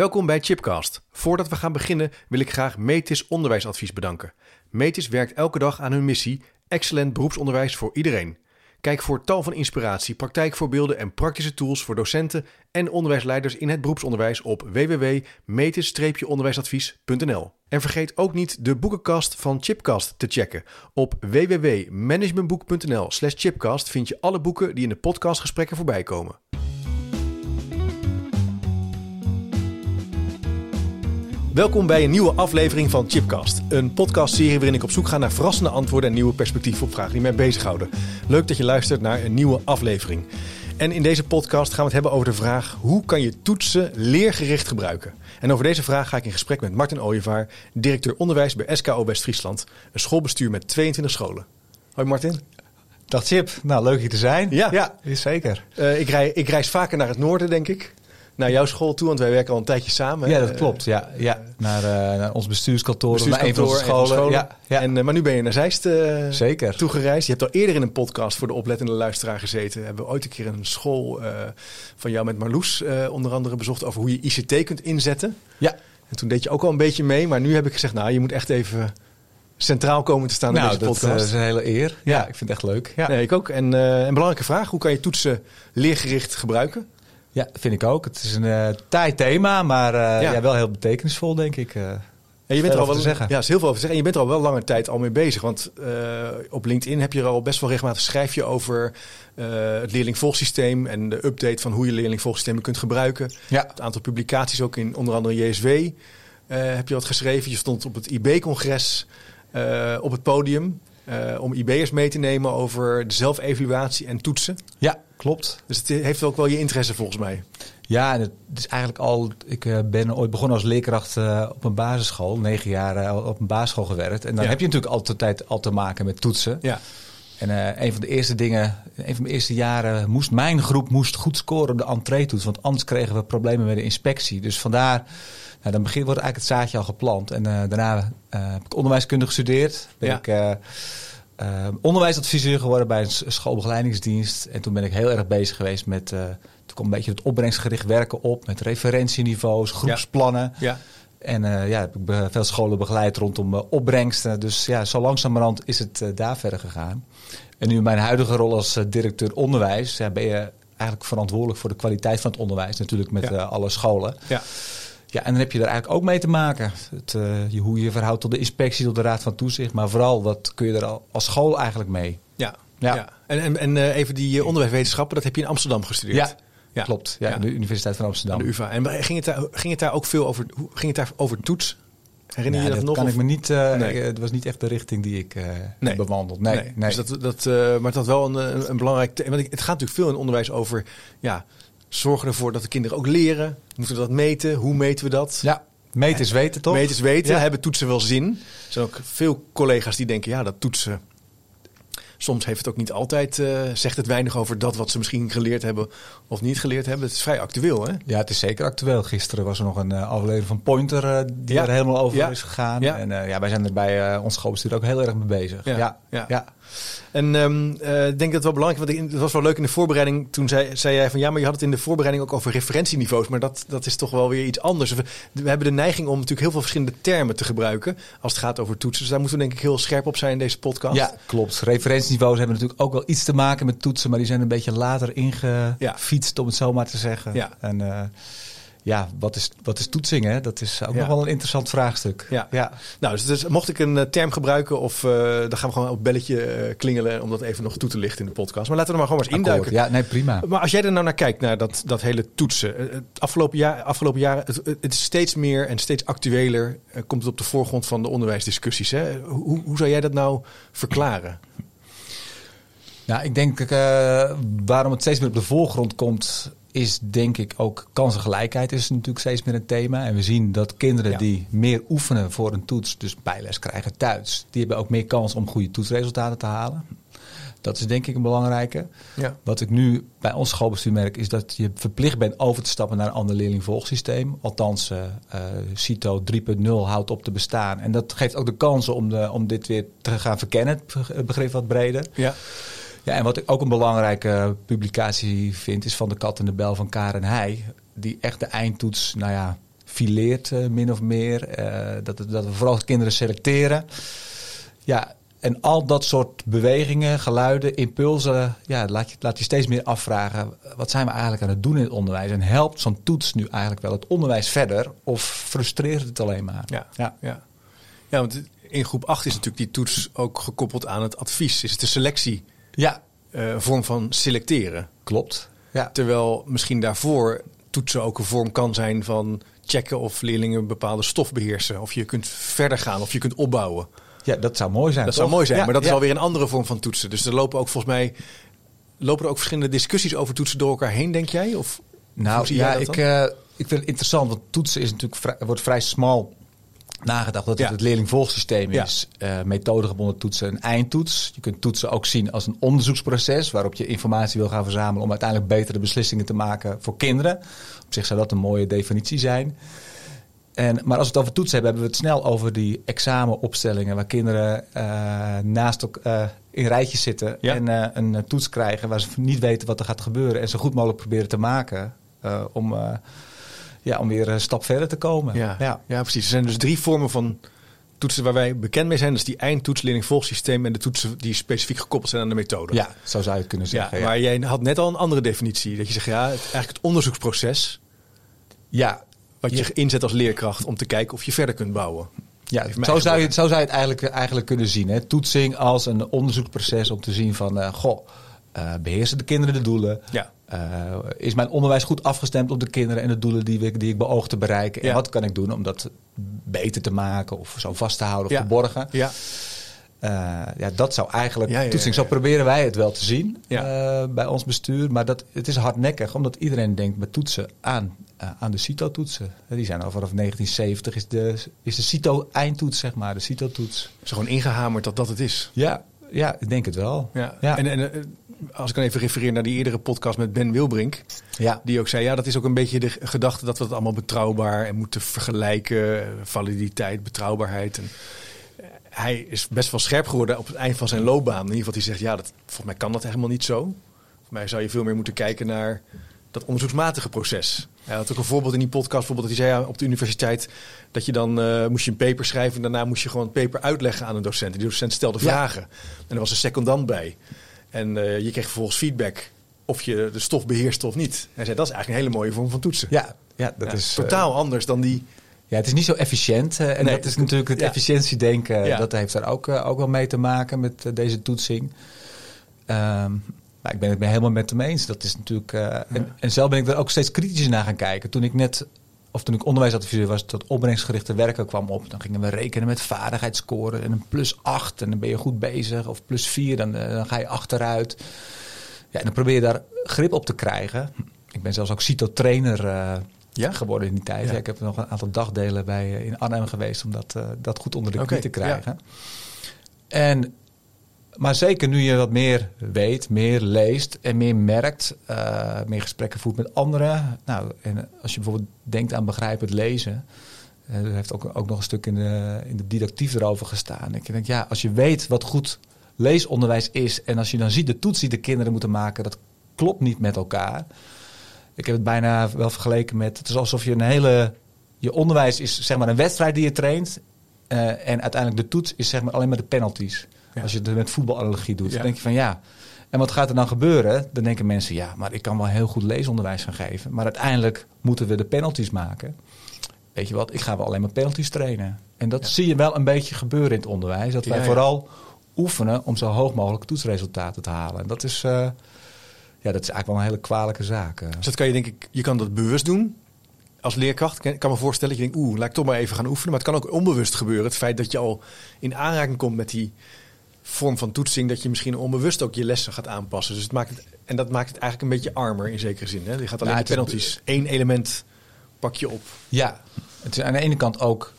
Welkom bij Chipcast. Voordat we gaan beginnen wil ik graag Metis Onderwijsadvies bedanken. Metis werkt elke dag aan hun missie: excellent beroepsonderwijs voor iedereen. Kijk voor tal van inspiratie, praktijkvoorbeelden en praktische tools voor docenten en onderwijsleiders in het beroepsonderwijs op www.metis-onderwijsadvies.nl. En vergeet ook niet de boekenkast van Chipcast te checken. Op www.managementboek.nl/chipcast vind je alle boeken die in de podcastgesprekken voorbij komen. Welkom bij een nieuwe aflevering van Chipcast. Een podcastserie waarin ik op zoek ga naar verrassende antwoorden en nieuwe perspectieven op vragen die mij bezighouden. Leuk dat je luistert naar een nieuwe aflevering. En in deze podcast gaan we het hebben over de vraag: hoe kan je toetsen leergericht gebruiken? En over deze vraag ga ik in gesprek met Martin Ooyevaar, directeur onderwijs bij SKO West-Friesland, een schoolbestuur met 22 scholen. Hoi Martin. Dag Chip, nou leuk hier te zijn. Ja, ja zeker. Uh, ik, rij, ik reis vaker naar het noorden, denk ik naar jouw school toe, want wij werken al een tijdje samen. Ja, dat klopt. Ja, ja. Naar, uh, naar ons bestuurskantoor, bestuurskantoor naar een van onze scholen. Ja, ja. En, uh, maar nu ben je naar Zeist uh, Zeker. toegereisd. Je hebt al eerder in een podcast voor de oplettende luisteraar gezeten. We hebben ooit een keer een school van jou met Marloes onder andere bezocht over hoe je ICT kunt inzetten. Ja. En toen deed je ook al een beetje mee, maar nu heb ik gezegd, nou, je moet echt even centraal komen te staan nou, in deze podcast. dat is een hele eer. Ja, ik vind het echt leuk. Ja. Nee, ik ook. En een belangrijke vraag, hoe kan je toetsen leergericht gebruiken? Ja, vind ik ook. Het is een uh, taai thema, maar uh, ja. ja. wel heel betekenisvol, denk ik. Uh, en je bent er al wel, te zeggen. Ja, is heel veel over te zeggen. En je bent er al wel lange tijd al mee bezig. Want op LinkedIn heb je er al best wel regelmatig schrijf je over het leerlingvolgsysteem en de update van hoe je leerlingvolgsystemen kunt gebruiken. Ja. Het aantal publicaties ook in onder andere JSW heb je wat geschreven. Je stond op het IB-congres op het podium. om IB'ers mee te nemen over de zelfevaluatie en toetsen. Ja, klopt. Dus het heeft ook wel je interesse volgens mij. Ja, het is eigenlijk al. Ik eh, ben ooit begonnen als leerkracht uh, op een basisschool, negen jaar uh, op een basisschool gewerkt. En dan heb je natuurlijk altijd al te maken met toetsen. Ja. En een van de eerste dingen, een van mijn eerste jaren, moest mijn groep moest goed scoren op de entree-toets. Want anders kregen we problemen met de inspectie. Dus vandaar, nou, dan begint, wordt eigenlijk het zaadje al geplant. En daarna heb ik onderwijskunde gestudeerd. Ben ja. ik uh, onderwijsadviseur geworden bij een schoolbegeleidingsdienst. En toen ben ik heel erg bezig geweest met. Uh, toen kwam een beetje het opbrengstgericht werken op. Met referentieniveaus, groepsplannen. Ja. En uh, ja, heb ik veel scholen begeleid rondom opbrengsten. Dus ja, zo langzamerhand is het daar verder gegaan. En nu in mijn huidige rol als directeur onderwijs ja, ben je eigenlijk verantwoordelijk voor de kwaliteit van het onderwijs. Natuurlijk met alle scholen. Ja. Ja, en dan heb je er eigenlijk ook mee te maken. Het, uh, hoe je verhoudt tot de inspectie, tot de raad van toezicht. Maar vooral, wat kun je er als school eigenlijk mee? Ja, ja. ja. En, en, en uh, even die uh, onderwijswetenschappen, dat heb je in Amsterdam gestudeerd? Ja, ja. klopt. Ja, de Universiteit van Amsterdam. de UvA. En ging het, daar, ging het daar ook veel over, ging het daar over toets? Herinner je je dat, nog? kan ik me niet. Uh, nee. Het was niet echt de richting die ik uh, nee. bewandeld. Nee, nee. nee. Dus dat, dat, uh, maar dat wel een, een, een belangrijk. Want het gaat natuurlijk veel in onderwijs over. Ja, zorgen ervoor dat de kinderen ook leren. Moeten we dat meten? Hoe meten we dat? Ja, meten is weten toch? Meten is weten. Hebben toetsen wel zin? Er zijn ook veel collega's die denken, ja, dat toetsen soms heeft het ook niet altijd, uh, zegt het weinig over dat wat ze misschien geleerd hebben of niet geleerd hebben. Het is vrij actueel, hè? Ja, het is zeker actueel. Gisteren was er nog een uh, aflevering van Pointer uh, die er helemaal over is gegaan. Ja. En ja, wij zijn er bij ons schoolbestuur ook heel erg mee bezig. Ja, ja. En um, ik denk dat het wel belangrijk want het was wel leuk in de voorbereiding. Toen zei, zei jij van ja, maar je had het in de voorbereiding ook over referentieniveaus. Maar dat, dat is toch wel weer iets anders. We, we hebben de neiging om natuurlijk heel veel verschillende termen te gebruiken als het gaat over toetsen. Dus daar moeten we denk ik heel scherp op zijn in deze podcast. Ja, klopt. Referentieniveaus hebben natuurlijk ook wel iets te maken met toetsen, maar die zijn een beetje later ingefietst, om het zo maar te zeggen. Ja. En, uh, ja, wat is, wat is toetsing? Hè? Dat is ook nog wel een interessant vraagstuk. Ja. ja. Nou, dus, dus mocht ik een uh, term gebruiken, of uh, dan gaan we gewoon op belletje uh, klingelen om dat even nog toe te lichten in de podcast. Maar laten we er maar gewoon eens induiken. Ja, nee, prima. Maar als jij er nou naar kijkt, naar dat, dat hele toetsen. Het afgelopen, jaar, afgelopen jaren, het, het is steeds meer en steeds actueler, komt het op de voorgrond van de onderwijsdiscussies. Hè? Hoe, hoe zou jij dat nou verklaren? Nou, ik denk waarom het steeds meer op de voorgrond komt, is denk ik ook kansengelijkheid is natuurlijk steeds meer een thema. En we zien dat kinderen die meer oefenen voor een toets, dus bijles krijgen thuis, die hebben ook meer kans om goede toetsresultaten te halen. Dat is denk ik een belangrijke. Ja. Wat ik nu bij ons schoolbestuur merk, is dat je verplicht bent over te stappen naar een ander leerlingvolgsysteem. Althans, uh, uh, CITO 3.0 houdt op te bestaan. En dat geeft ook de kansen om, de, om dit weer te gaan verkennen, het begrip wat breder. Ja. Ja, en wat ik ook een belangrijke publicatie vind, is van de Kat en de Bel van Karen Heij. Die echt de eindtoets, nou ja, fileert min of meer. dat, dat we vooral kinderen selecteren. Ja, en al dat soort bewegingen, geluiden, impulsen, ja, laat, je, laat je steeds meer afvragen. Wat zijn we eigenlijk aan het doen in het onderwijs? En helpt zo'n toets nu eigenlijk wel het onderwijs verder? Of frustreert het alleen maar? Ja, ja. ja. ja want in groep 8 is natuurlijk die toets ook gekoppeld aan het advies. Is het de selectie? Ja. Uh, vorm van selecteren. Klopt. Ja. Terwijl misschien daarvoor toetsen ook een vorm kan zijn van checken of leerlingen bepaalde stof beheersen. Of je kunt verder gaan of je kunt opbouwen. Ja, dat zou mooi zijn. Dat zou mooi zijn, maar dat is alweer een andere vorm van toetsen. Dus er lopen ook volgens mij lopen er ook verschillende discussies over toetsen door elkaar heen, denk jij? Of nou ja, ik, uh, ik vind het interessant, want toetsen is natuurlijk vrij, wordt vrij smal nagedacht dat het het leerlingvolgsysteem is. Ja. Uh, methodegebonden toetsen, een eindtoets. Je kunt toetsen ook zien als een onderzoeksproces waarop je informatie wil gaan verzamelen om uiteindelijk betere beslissingen te maken voor kinderen. Op zich zou dat een mooie definitie zijn. En, maar als we het over toetsen hebben, hebben we het snel over die examenopstellingen. Waar kinderen uh, naast ook uh, in rijtjes zitten en een toets krijgen waar ze niet weten wat er gaat gebeuren. En zo goed mogelijk proberen te maken om, ja, om weer een stap verder te komen. Ja, ja. ja, precies. Er zijn dus drie vormen van toetsen waar wij bekend mee zijn. Dus die eindtoets, volgsysteem en de toetsen die specifiek gekoppeld zijn aan de methode. Ja, zo zou je het kunnen zeggen. Ja, Maar jij had net al een andere definitie. Dat je zegt, ja, het, eigenlijk het onderzoeksproces. Ja, wat je inzet als leerkracht om te kijken of je verder kunt bouwen. Ja, zo zou, je, zo zou je het eigenlijk, eigenlijk kunnen zien. Hè? Toetsing als een onderzoeksproces om te zien van... Uh, goh, uh, beheersen de kinderen de doelen? Ja. Uh, is mijn onderwijs goed afgestemd op de kinderen en de doelen die, ik, die ik beoog te bereiken? En wat kan ik doen om dat beter te maken of zo vast te houden of ja. te borgen? Ja. Uh, ja, dat zou eigenlijk ja, toetsing. Zo proberen wij het wel te zien bij ons bestuur. Maar dat, het is hardnekkig, omdat iedereen denkt met toetsen aan aan de CITO-toetsen. Die zijn al vanaf 1970 is de, is de CITO-eindtoets, zeg maar, de CITO-toets. Is gewoon ingehamerd dat dat het is? Ja, ja ik denk het wel. Ja. ja. En, en eh, als ik dan even refereer naar die eerdere podcast met Ben Wilbrink. Ja. Die ook zei, ja, dat is ook een beetje de gedachte dat we het allemaal betrouwbaar en moeten vergelijken. Validiteit, betrouwbaarheid. En eh, hij is best wel scherp geworden op het eind van zijn loopbaan. In ieder geval, hij zegt, ja, dat, volgens mij kan dat helemaal niet zo. Volgens mij zou je veel meer moeten kijken naar dat onderzoeksmatige proces. Hij had ook een voorbeeld in die podcast, bijvoorbeeld dat hij zei ja, op de universiteit dat je dan uh, moest je een paper schrijven en daarna moest je gewoon het paper uitleggen aan een docent. En die docent stelde vragen en er was een secondant bij. En uh, je kreeg vervolgens feedback of je de stof beheerst of niet. Hij zei dat is eigenlijk een hele mooie vorm van toetsen. Ja, ja dat is totaal uh, anders dan die. Ja, het is niet zo efficiënt. en nee, dat is natuurlijk het ja. efficiëntiedenken. Ja. Dat heeft daar ook, ook wel mee te maken met deze toetsing. Um, maar ik ben het me helemaal met hem eens. Dat is natuurlijk. En, en, zelf ben ik er ook steeds kritisch naar gaan kijken. Toen ik net, of toen ik onderwijsadviseur was, tot opbrengstgerichte werken kwam op. Dan gingen we rekenen met vaardigheidsscoren. En een plus 8 en dan ben je goed bezig. Of plus 4, dan, uh, dan ga je achteruit. Ja, en dan probeer je daar grip op te krijgen. Ik ben zelfs ook CITO-trainer uh, ja? geworden in die tijd. Ja. Ja, ik heb nog een aantal dagdelen bij, in Arnhem geweest om dat, dat goed onder de knie okay, te krijgen. En maar zeker nu je wat meer weet, meer leest en meer merkt, uh, meer gesprekken voert met anderen. Nou, en als je bijvoorbeeld denkt aan begrijpend lezen. Uh, er heeft ook, ook nog een stuk in de, in de didactief erover gestaan. Ik denk, ja, als je weet wat goed leesonderwijs is. en als je dan ziet de toets die de kinderen moeten maken, dat klopt niet met elkaar. Ik heb het bijna wel vergeleken met. Het is alsof je een hele. Je onderwijs is zeg maar een wedstrijd die je traint. Uh, en uiteindelijk de toets is zeg maar alleen maar de penalties. Als je het met voetbalallergie doet. Dan denk je van ja. En wat gaat er dan gebeuren? Dan denken mensen, ja, maar ik kan wel heel goed leesonderwijs gaan geven. Maar uiteindelijk moeten we de penalties maken. Weet je wat, ik ga wel alleen maar penalties trainen. En dat zie je wel een beetje gebeuren in het onderwijs. Dat wij vooral oefenen om zo hoog mogelijk toetsresultaten te halen. En dat is, uh, ja, dat is eigenlijk wel een hele kwalijke zaak. Dus dat kan je denk ik, je kan dat bewust doen als leerkracht. Ik kan me voorstellen dat je denkt, oeh, laat ik toch maar even gaan oefenen. Maar het kan ook onbewust gebeuren. Het feit dat je al in aanraking komt met die vorm van toetsing dat je misschien onbewust ook je lessen gaat aanpassen. Dus het maakt het, en dat maakt het eigenlijk een beetje armer in zekere zin. Hè? Je gaat alleen ja, de penalties. Eén element pak je op. Ja, het is aan de ene kant ook.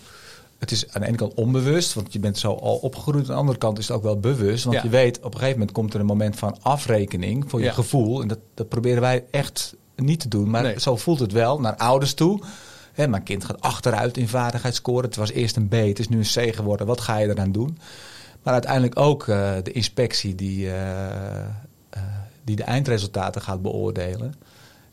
Het is aan de ene kant onbewust, want je bent zo al opgegroeid. Aan de andere kant is het ook wel bewust. Want ja. je weet, op een gegeven moment komt er een moment van afrekening voor je ja. gevoel. En dat, dat proberen wij echt niet te doen. Maar nee. zo voelt het wel naar ouders toe. Hè, mijn kind gaat achteruit in vaardigheidsscoren. Het was eerst een B, het is nu een C geworden. Wat ga je eraan doen? Maar uiteindelijk ook uh, de inspectie die, uh, uh, die de eindresultaten gaat beoordelen.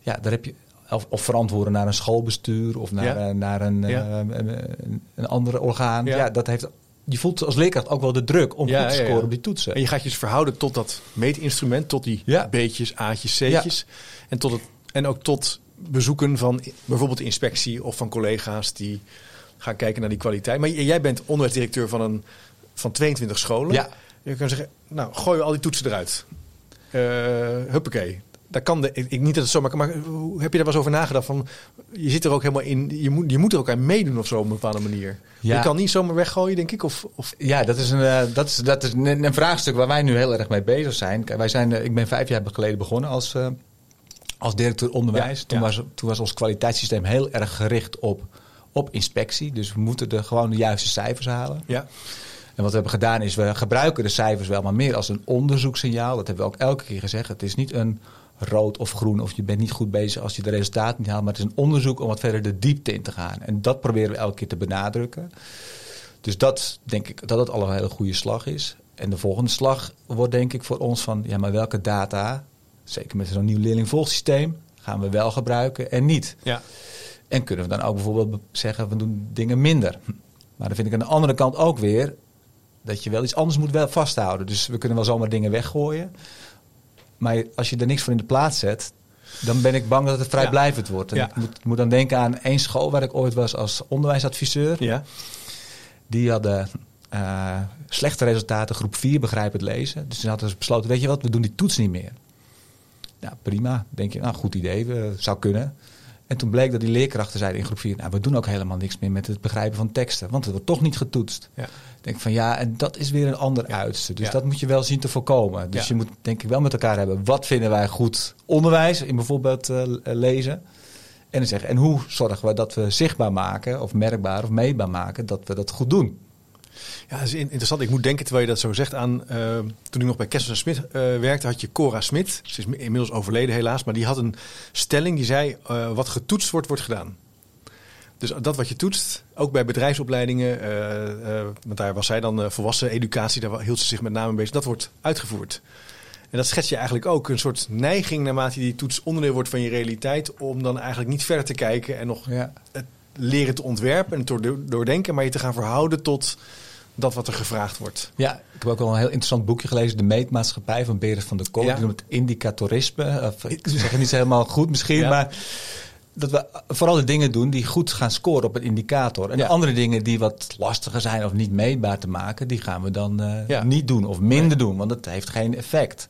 Ja, daar heb je of, of, verantwoorden naar een schoolbestuur of naar, naar een, een, een, andere orgaan. Ja. dat heeft je voelt als leerkracht ook wel de druk om goed te scoren op die toetsen. En je gaat je dus verhouden tot dat meetinstrument, tot die B'tjes, A'tjes, C'tjes. En, tot het, en ook tot bezoeken van bijvoorbeeld de inspectie of van collega's die gaan kijken naar die kwaliteit. Maar jij bent onderwijsdirecteur van, een, van 22 scholen. Ja. Je kan zeggen, nou, gooi al die toetsen eruit. Uh, huppakee daar kan de, ik, niet dat het zomaar maar hoe heb je daar wel eens over nagedacht? Van, je zit er ook helemaal in, je moet, je moet er ook aan meedoen of zo op een bepaalde manier. Je kan niet zomaar weggooien, denk ik. Of, of... Ja, dat is, een, uh, dat, is, dat is een, een, vraagstuk waar wij nu heel erg mee bezig zijn. Wij zijn uh, ik ben vijf jaar geleden begonnen als, uh, als directeur onderwijs. toen, Was, toen was ons kwaliteitssysteem heel erg gericht op, op inspectie. Dus we moeten er gewoon de juiste cijfers halen. Ja. En wat we hebben gedaan is, we gebruiken de cijfers wel, maar meer als een onderzoekssignaal. Dat hebben we ook elke keer gezegd. Het is niet een rood of groen of je bent niet goed bezig als je de resultaten niet haalt. Maar het is een onderzoek om wat verder de diepte in te gaan. En dat proberen we elke keer te benadrukken. Dus dat denk ik dat het al een hele goede slag is. En de volgende slag wordt denk ik voor ons van, ja maar welke data, zeker met zo'n nieuw leerlingvolgsysteem, gaan we wel gebruiken en niet. Ja. En kunnen we dan ook bijvoorbeeld zeggen, we doen dingen minder. Maar dan vind ik aan de andere kant ook weer dat je wel iets anders moet wel vasthouden. Dus we kunnen wel zomaar dingen weggooien. Maar als je er niks voor in de plaats zet, dan ben ik bang dat het vrijblijvend wordt. En ik moet, moet, dan denken aan één school waar ik ooit was als onderwijsadviseur. Ja. Die hadden uh, slechte resultaten, groep 4 begrijpend lezen. Dus toen hadden ze besloten, weet je wat, we doen die toets niet meer. Ja, prima. Denk je, nou, goed idee, we, zou kunnen. En toen bleek dat die leerkrachten zeiden in groep 4, nou, we doen ook helemaal niks meer met het begrijpen van teksten, want het wordt toch niet getoetst. Ja. Denk van ja, en dat is weer een ander uiterste. Dus dat moet je wel zien te voorkomen. Dus je moet denk ik wel met elkaar hebben, wat vinden wij goed onderwijs in bijvoorbeeld uh, lezen? En dan zeggen, en hoe zorgen we dat we zichtbaar maken, of merkbaar of meetbaar maken, dat we dat goed doen? Ja, dat is interessant. Ik moet denken, terwijl je dat zo zegt, aan uh, toen ik nog bij Kessels en Smit uh, werkte, had je Cora Smit. Ze is inmiddels overleden helaas, maar die had een stelling die zei, wat getoetst wordt, wordt gedaan. Dus dat wat je toetst, ook bij bedrijfsopleidingen, want daar was zij dan volwassen educatie, daar hield ze zich met name bezig, dat wordt uitgevoerd. En dat schets je eigenlijk ook, een soort neiging naarmate die toets onderdeel wordt van je realiteit, om dan eigenlijk niet verder te kijken en nog ja. het leren te ontwerpen en te doordenken, maar je te gaan verhouden tot dat wat er gevraagd wordt. Ja, ik heb ook al een heel interessant boekje gelezen, De Meetmaatschappij van Berend van der Kolk. Ja. Het indicatorisme. Of, ik zeg het niet helemaal goed misschien, maar dat we vooral de dingen doen die goed gaan scoren op een indicator. En de andere dingen die wat lastiger zijn of niet meetbaar te maken, die gaan we dan uh, niet doen of minder doen, want dat heeft geen effect.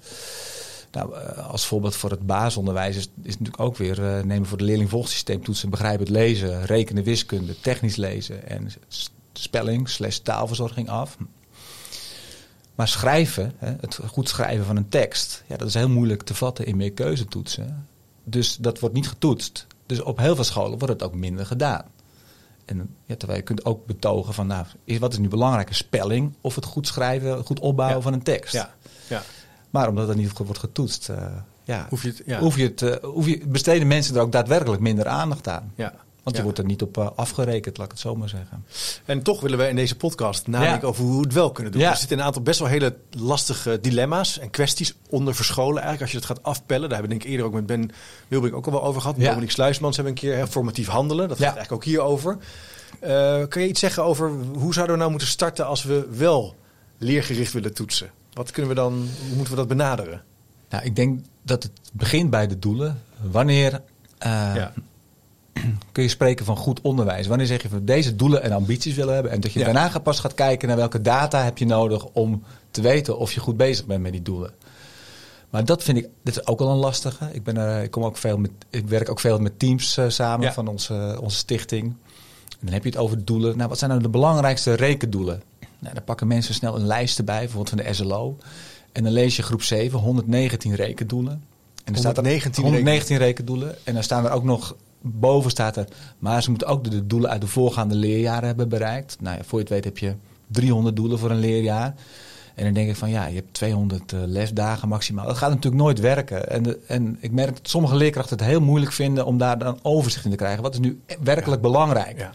Nou, eh, als voorbeeld voor het basisonderwijs is, is natuurlijk ook weer, uh, nemen voor de leerlingvolgsysteem toetsen begrijpend lezen, rekenen, wiskunde, technisch lezen en spelling slash taalverzorging af. Maar schrijven, het goed schrijven van een tekst, ja, dat is heel moeilijk te vatten in meer keuzetoetsen. Dus dat wordt niet getoetst. Dus op heel veel scholen wordt het ook minder gedaan. En ja, terwijl je kunt ook betogen van, nou, wat is nu belangrijker, spelling of het goed schrijven, het goed opbouwen van een tekst. Ja. Ja. Maar omdat dat niet wordt getoetst, uh, ja, hoef je het, ja. hoef je het, uh, hoef je, besteden mensen er ook daadwerkelijk minder aandacht aan. Ja. Want je wordt er niet op uh, afgerekend, laat ik het zo maar zeggen. En toch willen we in deze podcast nadenken over hoe we het wel kunnen doen. Er zitten een aantal best wel hele lastige dilemma's en kwesties onder verscholen. Eigenlijk als je het gaat afpellen. Daar hebben we denk ik eerder ook met Ben Wilbrink ook al wel over gehad. Ja. Dominique Sluismans hebben een keer hè, formatief handelen. Dat gaat eigenlijk ook hier over. Uh, kun je iets zeggen over hoe zouden we nou moeten starten als we wel leergericht willen toetsen? Wat kunnen we dan, hoe moeten we dat benaderen? Nou, ik denk dat het begint bij de doelen. Wanneer uh, ja kun je spreken van goed onderwijs? Wanneer zeg je van deze doelen en ambities willen hebben en dat je daarna pas gaat kijken naar welke data heb je nodig om te weten of je goed bezig bent met die doelen? Maar dat vind ik, dit is ook wel een lastige. Ik, ben er, ik, kom ook veel met, ik werk ook veel met teams uh, samen van onze, onze stichting. En dan heb je het over doelen. Nou, wat zijn nou de belangrijkste rekendoelen? Nou, dan pakken mensen snel een lijst erbij, bijvoorbeeld van de SLO. En dan lees je groep 7, 119 rekendoelen. En er 119, staat er 119 rekendoelen. En dan staan er ook nog boven staat er, maar ze moeten ook de doelen uit de voorgaande leerjaren hebben bereikt. Nou ja, voor je het weet heb je 300 doelen voor een leerjaar. En dan denk ik van ja, je hebt 200 uh, eh, lesdagen maximaal. Dat gaat natuurlijk nooit werken. En, en ik merk dat sommige leerkrachten het heel moeilijk vinden om daar dan overzicht in te krijgen. Wat is nu werkelijk belangrijk? Ja.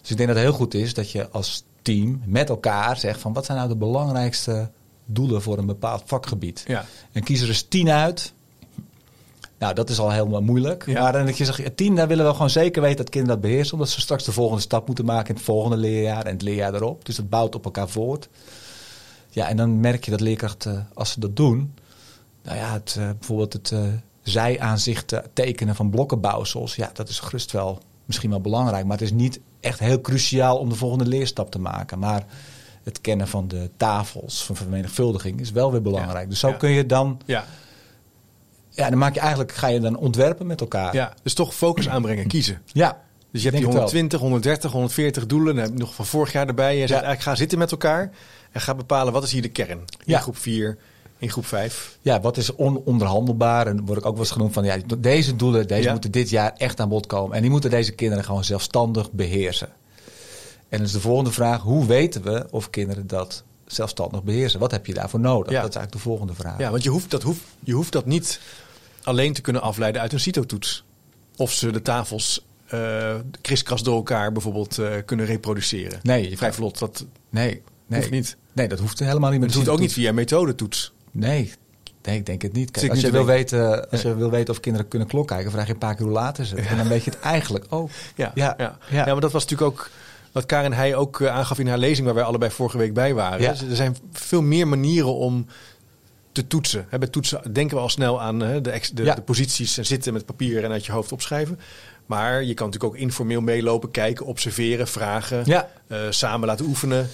Dus ik denk dat het heel goed is dat je als team met elkaar zegt van wat zijn nou de belangrijkste doelen voor een bepaald vakgebied. Ja. En kies er eens tien uit Nou, dat is al helemaal moeilijk. Maar dan dat je zegt, tien, daar willen we gewoon zeker weten dat kinderen dat beheersen. Omdat ze straks de volgende stap moeten maken in het volgende leerjaar en het leerjaar erop. Dus dat bouwt op elkaar voort. Ja, en dan merk je dat leerkrachten, als ze dat doen, nou ja, het, uh, bijvoorbeeld het uh, zijaanzichten tekenen van blokkenbouwsels, ja, dat is gerust wel misschien wel belangrijk. Maar het is niet echt heel cruciaal om de volgende leerstap te maken. Maar het kennen van de tafels van vermenigvuldiging is wel weer belangrijk. dus zo kun je dan. Ja. Ja, dan maak je eigenlijk, ga je dan ontwerpen met elkaar. Ja, dus toch focus aanbrengen, kiezen. Ja. Dus je hebt die 120, 130, 140 doelen. Dan heb je nog van vorig jaar erbij. Je zegt eigenlijk ga zitten met elkaar en ga bepalen wat is hier de kern. In ja. groep 4, in groep 5. Ja, wat is ononderhandelbaar? En word ik ook wel eens genoemd van ja, deze doelen, deze moeten dit jaar echt aan bod komen. En die moeten deze kinderen gewoon zelfstandig beheersen. En dan is de volgende vraag: hoe weten we of kinderen dat zelfstandig beheersen? Wat heb je daarvoor nodig? Ja. Dat is eigenlijk de volgende vraag. Ja, want je hoeft dat, hoeft, je hoeft dat niet alleen te kunnen afleiden uit een CITO-toets. Of ze de tafels uh, kriskras door elkaar bijvoorbeeld uh, kunnen reproduceren. Nee, vrij vlot. Dat nee, nee, hoeft niet. Nee, dat hoeft helemaal niet. Met het hoeft ook niet via methodetoets. Nee, nee, ik denk het niet. Kijk, als, je wil weten, als je wil weten of kinderen kunnen klok kijken, vraag je een paar keer hoe laat is het. En dan weet je het eigenlijk ook. Ja, ja, ja. ja. maar dat was natuurlijk ook wat Karin Heij ook eh, aangaf in haar lezing, waar wij allebei vorige week bij waren. Ja. er zijn veel meer manieren om te toetsen. Bij toetsen denken we al snel aan de, de, de, posities en zitten met papier en uit je hoofd opschrijven. Maar je kan natuurlijk ook informeel meelopen, kijken, observeren, vragen, ja. uh, samen laten oefenen.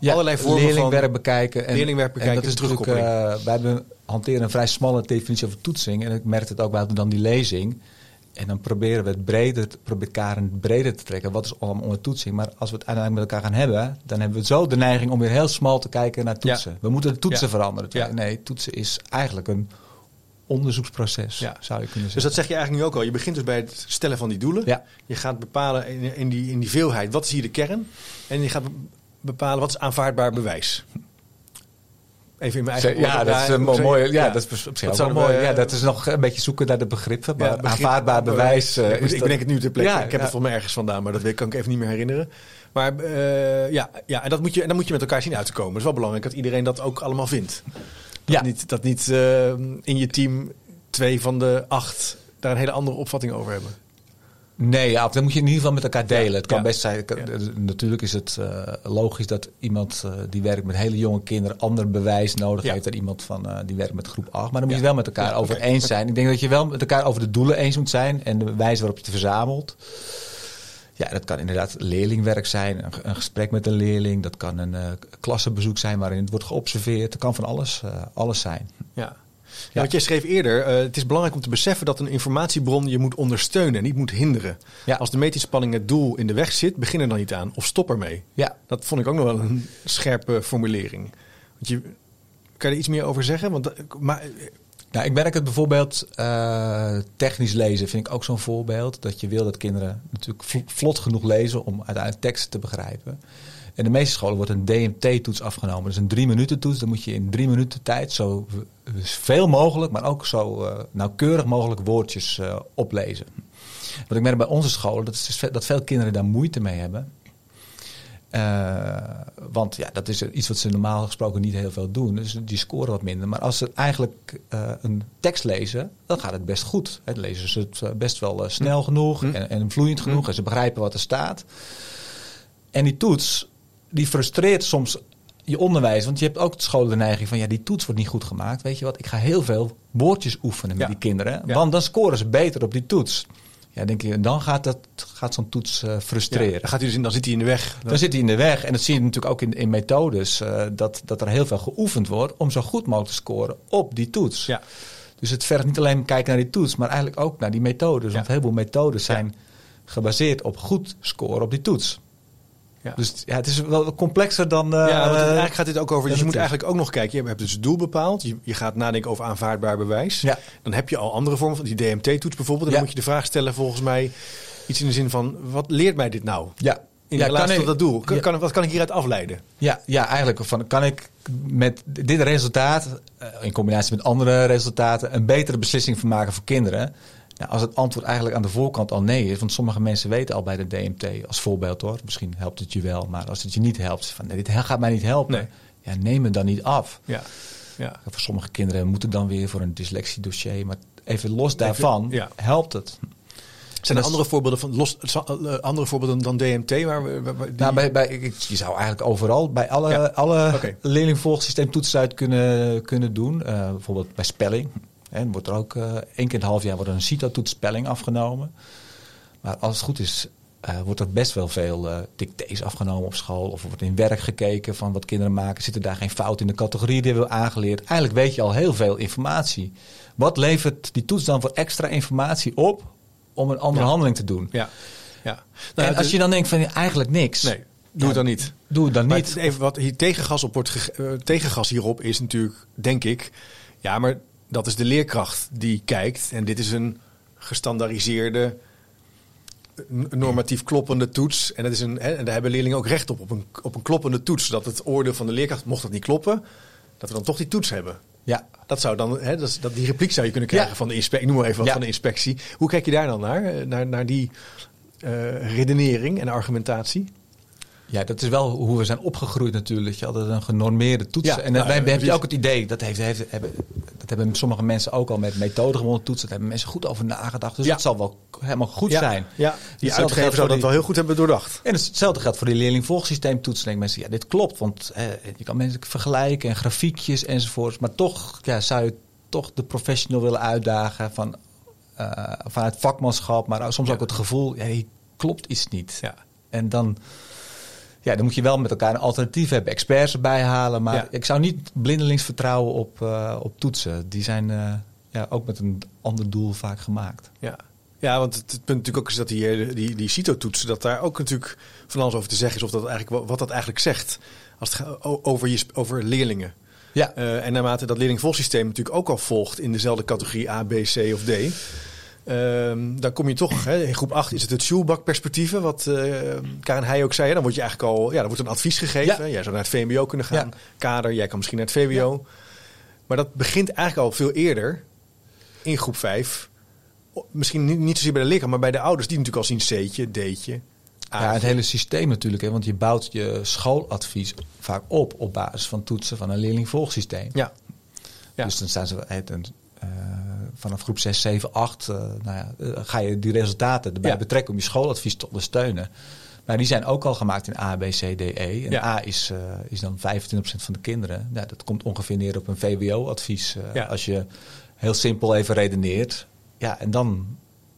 Ja, allerlei vormen leerlingwerk van bekijken. En, leerlingwerk bekijken. En dat is natuurlijk, uh, wij hebben, hanteren een vrij smalle definitie over toetsing. En ik merk het ook bij dan die lezing. En dan proberen we het breder, proberen Karen breder te trekken. Wat is allemaal onder toetsing? Maar als we het uiteindelijk met elkaar gaan hebben, dan hebben we zo de neiging om weer heel smal te kijken naar toetsen. We moeten de toetsen veranderen. Nee, toetsen is eigenlijk een onderzoeksproces, zou je kunnen zeggen. Dus dat zeg je eigenlijk nu ook al. Je begint dus bij het stellen van die doelen. Ja. Je gaat bepalen in, in, die, in die veelheid, wat is hier de kern? En je gaat bepalen wat is aanvaardbaar bewijs. Even in mijn eigen Ja, dat is een mooi. Ja, dat is op zich wel mooi. ja, dat is nog een beetje zoeken naar de begrippen. Maar aanvaardbaar bewijs. Uh, ik, bedenk het nu te plekken. ik heb het voor mij ergens vandaan, maar dat kan ik even niet meer herinneren. Maar uh, ja, ja en, dat moet je, en dan moet je met elkaar zien uit te komen. Het is wel belangrijk dat iedereen dat ook allemaal vindt. Dat niet, dat niet uh, in je team twee van de acht daar een hele andere opvatting over hebben. Nee, ja, dan moet je in ieder geval met elkaar delen. het kan best zijn. Natuurlijk is het uh, logisch dat iemand uh, die werkt met hele jonge kinderen ander bewijs nodig heeft dan iemand van uh, die werkt met groep 8. Maar dan moet je wel met elkaar over okay. eens zijn. Ik denk dat je wel met elkaar over de doelen eens moet zijn en de wijze waarop je het verzamelt. Ja, dat kan inderdaad leerlingwerk zijn, een, een gesprek met een leerling. Dat kan een klassenbezoek zijn waarin het wordt geobserveerd. Dat kan van alles, alles zijn. Ja. Ja. Want jij schreef eerder, uh, het is belangrijk om te beseffen dat een informatiebron je moet ondersteunen en niet moet hinderen. Ja. Als de meetinspanning het doel in de weg zit, begin er dan niet aan of stop ermee. Ja. Dat vond ik ook nog wel een scherpe formulering. Want je, kan je er iets meer over zeggen? Want, eh, maar, nou, ik merk het bijvoorbeeld uh, technisch lezen, vind ik ook zo'n voorbeeld. Dat je wil dat kinderen natuurlijk vlot genoeg lezen om uiteindelijk teksten te begrijpen. In de meeste scholen wordt een DMT-toets afgenomen. Dat is een drie minuten toets. Dan moet je in drie minuten tijd zo veel mogelijk, maar ook zo uh, nauwkeurig mogelijk woordjes uh, oplezen. Wat ik merk bij onze scholen, dat, is dat veel kinderen daar moeite mee hebben. Uh, want ja, dat is iets wat ze normaal gesproken niet heel veel doen. Dus die scoren wat minder. Maar als ze eigenlijk uh, een tekst lezen, dan gaat het best goed. Dan lezen ze het best wel uh, snel genoeg hm. en, en, vloeiend genoeg. Hm. En ze begrijpen wat er staat. En die toets, die frustreert soms je onderwijs. Want je hebt ook scholen de neiging van ja, die toets wordt niet goed gemaakt. Weet je wat, ik ga heel veel woordjes oefenen met die kinderen. Want dan scoren ze beter op die toets. Ja, denk je, dan gaat, dat, gaat zo'n toets uh, frustreren. dan, gaat hij dus in, dan zit hij in de weg. Dan, zit hij in de weg. En dat zie je natuurlijk ook in, in methodes. Uh, dat, dat er heel veel geoefend wordt om zo goed mogelijk te scoren op die toets. Ja. Dus het vergt niet alleen kijken naar die toets, maar eigenlijk ook naar die methodes. Want een heleboel methodes zijn gebaseerd op goed scoren op die toets. Ja. Dus ja, het is wel complexer dan. Uh, ja, want eigenlijk gaat dit ook over. Dus je moet eigenlijk ook nog kijken. Je hebt dus het doel bepaald. Je, je gaat nadenken over aanvaardbaar bewijs. Ja. Dan heb je al andere vormen van die DMT-toets bijvoorbeeld. En dan moet je de vraag stellen, volgens mij, iets in de zin van: wat leert mij dit nou? Ja. In relatie tot dat doel. Kan, kan, wat kan ik hieruit afleiden? Ja, ja eigenlijk van, kan ik met dit resultaat, eh, in combinatie met andere resultaten, een betere beslissing van maken voor kinderen. Nou, als het antwoord eigenlijk aan de voorkant al nee is, want sommige mensen weten al bij de DMT als voorbeeld hoor, misschien helpt het je wel, maar als het je niet helpt, van nee, dit gaat mij niet helpen, ja, neem het dan niet af. Ja. Ja. Voor sommige kinderen moeten dan weer voor een dyslexiedossier, maar even los daarvan, helpt het. Zijn er andere voorbeelden van los, eh, andere voorbeelden dan DMT? Waar, waar, nou, bij, bij, je zou eigenlijk overal bij alle, alle okay. leerlingvolgsysteemtoetsen uit kunnen, kunnen doen. Uh, bijvoorbeeld bij spelling. Hè, wordt er ook uh, één keer in het half jaar wordt een CITO-toets spelling afgenomen. Maar als het goed is, uh, wordt er best wel veel uh, dictées afgenomen op school. Of wordt in werk gekeken van wat kinderen maken. Zitten daar geen fout in de categorie die we aangeleerd? Eigenlijk weet je al heel veel informatie. Wat levert die toets dan voor extra informatie op om een andere handeling te doen? Ja. ja. Nou, en als je dan denkt van eigenlijk niks. Nee. Doe het dan niet. Doe het dan niet. Even wat hier tegengas op wordt tegengas hierop is natuurlijk, denk ik. Ja, maar dat is de leerkracht die kijkt. En dit is een gestandaardiseerde normatief kloppende toets. En, dat is een, hè, en daar hebben leerlingen ook recht op, op een, op een kloppende toets. Zodat het oordeel van de leerkracht, mocht dat niet kloppen, dat we dan toch die toets hebben. Ja. Dat zou dan, hè, dat, dat, die repliek zou je kunnen krijgen van de inspectie. noem maar even wat van de inspectie. Hoe kijk je daar dan naar? Naar, naar die uh, redenering en argumentatie? Ja, dat is wel hoe we zijn opgegroeid natuurlijk. Je had een genormeerde toets. en nou, wij hebben ook het idee, dat, heeft, heeft, hebben, dat hebben sommige mensen ook al met methode gewonnen toetsen. Daar hebben mensen goed over nagedacht. Dus dat zal wel helemaal goed zijn. Ja, die uitgever zou dat wel heel goed hebben doordacht. En hetzelfde geldt voor die leerlingvolgsysteemtoetsen. Denken mensen, ja, dit klopt. Want je kan mensen vergelijken en grafiekjes enzovoorts. Maar toch ja, zou je toch de professional willen uitdagen van, uh, vanuit vakmanschap. Maar soms ook het gevoel, ja, klopt iets niet. Ja. En dan ja, dan moet je wel met elkaar een alternatief hebben. Experts erbij halen. Maar ik zou niet blindelings vertrouwen op, uh, op toetsen. Die zijn uh, ja, ook met een ander doel vaak gemaakt. Ja. Ja, want het, punt natuurlijk ook is dat die, eh, die, die CITO-toetsen, dat daar ook natuurlijk van alles over te zeggen is. Of dat eigenlijk, wat dat eigenlijk zegt als het gaat over, je, over leerlingen. Ja. Uh, en naarmate dat leerlingvolgsysteem natuurlijk ook al volgt in dezelfde categorie A, B, C of D. Um, dan kom je toch, hè, in groep 8 is het het Schulbak-perspectieven, wat uh, Karen Heij ook zei. Dan word je eigenlijk al, ja, dan wordt een advies gegeven. Jij zou naar het VMBO kunnen gaan, kader, jij kan misschien naar het VWO. Maar dat begint eigenlijk al veel eerder, in groep 5. Misschien niet, niet zozeer bij de leerkracht, maar bij de ouders, die natuurlijk al zien C'tje, D'tje. Ja, het hele systeem natuurlijk, hè, want je bouwt je schooladvies vaak op op basis van toetsen van een leerlingvolgsysteem. Ja. ja. Dus dan staan ze, uh, vanaf groep 6, 7, 8 uh, nou ja, uh, ga je die resultaten erbij ja. betrekken om je schooladvies te ondersteunen. Maar die zijn ook al gemaakt in A, B, C, D, E. En ja. A is, uh, is dan 25% van de kinderen. Nou, dat komt ongeveer neer op een VWO-advies. Ja. Als je heel simpel even redeneert. Ja, en dan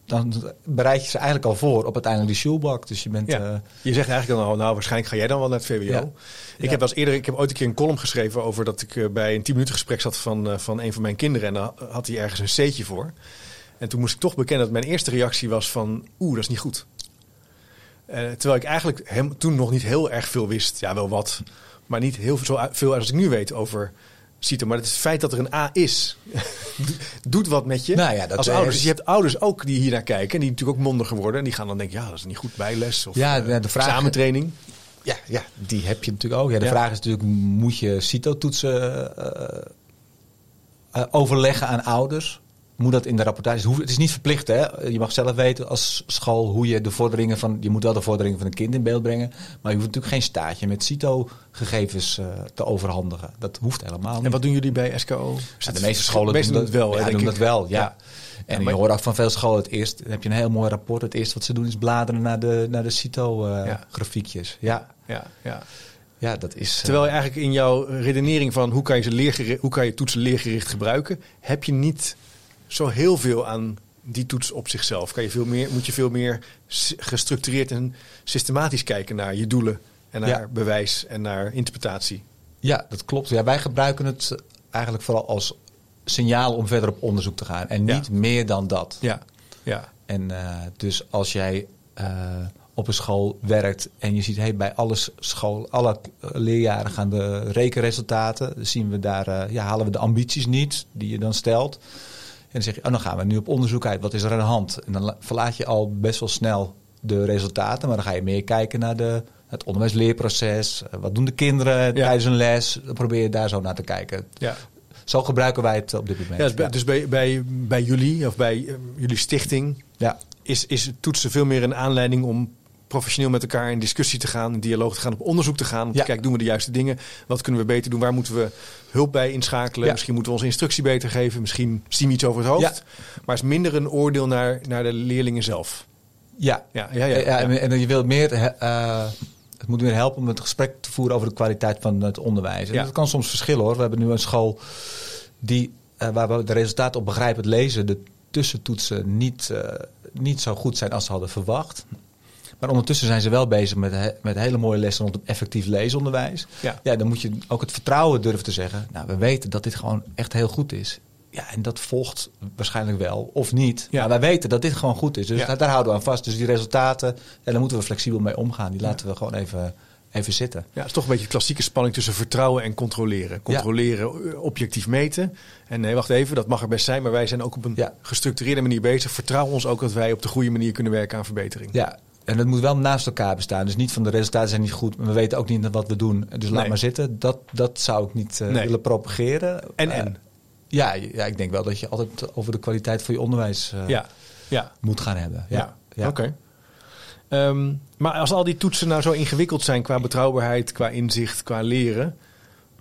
dan bereid je ze eigenlijk al voor op uiteindelijk die shoebak. Dus je bent. Ja. Uh, je zegt eigenlijk dan al, nou, waarschijnlijk ga jij dan wel naar het VWO. Ja. Ik heb als eerder, ik heb ooit een keer een column geschreven over dat ik uh, bij een 10 minuten gesprek zat van, uh, van een van mijn kinderen. En dan had hij ergens een C'tje voor. En toen moest ik toch bekennen dat mijn eerste reactie was van, oeh, dat is niet goed. terwijl ik eigenlijk hem toen nog niet heel erg veel wist. Ja, wel wat. Maar niet heel veel, zo veel als ik nu weet over ziet er. Maar het feit dat er een A is, doet wat met je nou ja, dat als ouders. Dus je hebt ouders ook die hier naar kijken. En die natuurlijk ook mondiger worden. En die gaan dan denken, ja, dat is niet goed bijles. Of ja, de vraag, samentraining. Ja, ja, die heb je natuurlijk ook. Ja, de ja. vraag is natuurlijk, moet je CITO-toetsen uh, uh, overleggen aan ouders? Moet dat in de rapportage. Het is niet verplicht, hè? Je mag zelf weten als school hoe je de vorderingen van. Je moet wel de vorderingen van een kind in beeld brengen. Maar je hoeft natuurlijk geen staatje met CITO-gegevens uh, te overhandigen. Dat hoeft helemaal niet. En wat doen jullie bij SKO? Ja, de meeste scholen doen, dat wel. Ja, doen dat wel, ja. ja. En je hoort ook van veel scholen het eerst. heb je een heel mooi rapport. Het eerste wat ze doen is bladeren naar de, naar de CITO-grafiekjes. Uh, ja. ja, ja. Ja, dat is. Terwijl je eigenlijk in jouw redenering van hoe kan je, ze leergericht, hoe kan je toetsen leergericht gebruiken, heb je niet zo heel veel aan die toets op zichzelf. Kan je veel meer, moet je veel meer gestructureerd en systematisch kijken naar je doelen en naar ja. bewijs en naar interpretatie. Ja, dat klopt. Ja, wij gebruiken het eigenlijk vooral als signaal om verder op onderzoek te gaan. En niet ja. meer dan dat. Ja, ja. En uh, dus als jij uh, op een school werkt en je ziet hey, bij alle, school, alle leerjaren gaan de rekenresultaten, zien we daar, uh, ja, halen we de ambities niet die je dan stelt. En dan zeg je, oh, dan gaan we nu op onderzoek uit. Wat is er aan de hand? En dan verlaat je al best wel snel de resultaten. Maar dan ga je meer kijken naar de, het onderwijsleerproces. Wat doen de kinderen ja. tijdens een les? Dan probeer je daar zo naar te kijken. Ja. Zo gebruiken wij het op dit moment. Ja, dus, bij, dus bij, bij, bij jullie of bij uh, jullie stichting ja. is, is toetsen veel meer een aanleiding om professioneel met elkaar in discussie te gaan, in dialoog te gaan, op onderzoek te gaan. Te kijken, doen we de juiste dingen? Wat kunnen we beter doen? Waar moeten we hulp bij inschakelen? Misschien moeten we onze instructie beter geven. Misschien zien we iets over het hoofd. Maar het is minder een oordeel naar, naar de leerlingen zelf. Ja, ja, ja, ja, En, en je wilt meer. Uh, het moet meer helpen om het gesprek te voeren over de kwaliteit van het onderwijs. En dat kan soms verschillen hoor. We hebben nu een school die, uh, waar we de resultaten op begrijpen lezen, de tussentoetsen niet, uh, niet zo goed zijn als ze hadden verwacht. Maar ondertussen zijn ze wel bezig met, met hele mooie lessen rondom effectief leesonderwijs. Ja. ja, dan moet je ook het vertrouwen durven te zeggen. Nou, we weten dat dit gewoon echt heel goed is. Ja, en dat volgt waarschijnlijk wel, of niet. Ja. Maar wij weten dat dit gewoon goed is. Dus daar, houden we aan vast. Dus die resultaten, ja, daar moeten we flexibel mee omgaan. Die laten we gewoon even, even zitten. Ja, het is toch een beetje de klassieke spanning tussen vertrouwen en controleren. Controleren, eh, objectief meten. En nee, wacht even, dat mag er best zijn. Maar wij zijn ook op een gestructureerde manier bezig. Vertrouw ons ook dat wij op de goede manier kunnen werken aan verbetering. Ja, en het moet wel naast elkaar bestaan. Dus niet van de resultaten zijn niet goed, maar we weten ook niet wat we doen. Dus laat maar zitten. Dat, dat zou ik niet uh, willen propageren. En en? Ja, ja, ik denk wel dat je altijd over de kwaliteit van je onderwijs uh, ja. Ja. moet gaan hebben. Ja, ja. oké. Ehm, maar als al die toetsen nou zo ingewikkeld zijn qua betrouwbaarheid, qua inzicht, qua leren,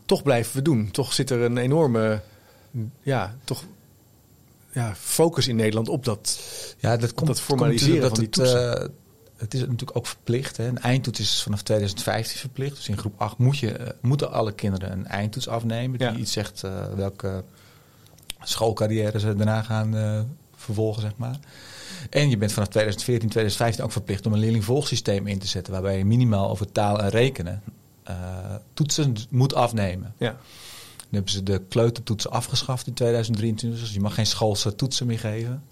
toch blijven we doen. Toch zit er een enorme, ja, toch, ja, focus in Nederland op dat, ja, dat, komt, dat formaliseren komt van die toetsen. Uh, het is natuurlijk ook verplicht. Hè. Een eindtoets is vanaf 2015 verplicht. Dus in groep 8 moet je, uh, moeten alle kinderen een eindtoets afnemen. Die iets zegt uh, welke schoolcarrière ze daarna gaan uh, vervolgen, zeg maar. En je bent vanaf 2014, 2015 ook verplicht om een leerlingvolgsysteem in te zetten. Waarbij je minimaal over taal en rekenen toetsen moet afnemen. Ja. Dan hebben ze de kleutertoetsen afgeschaft in 2023. Dus je mag geen schoolse toetsen meer geven.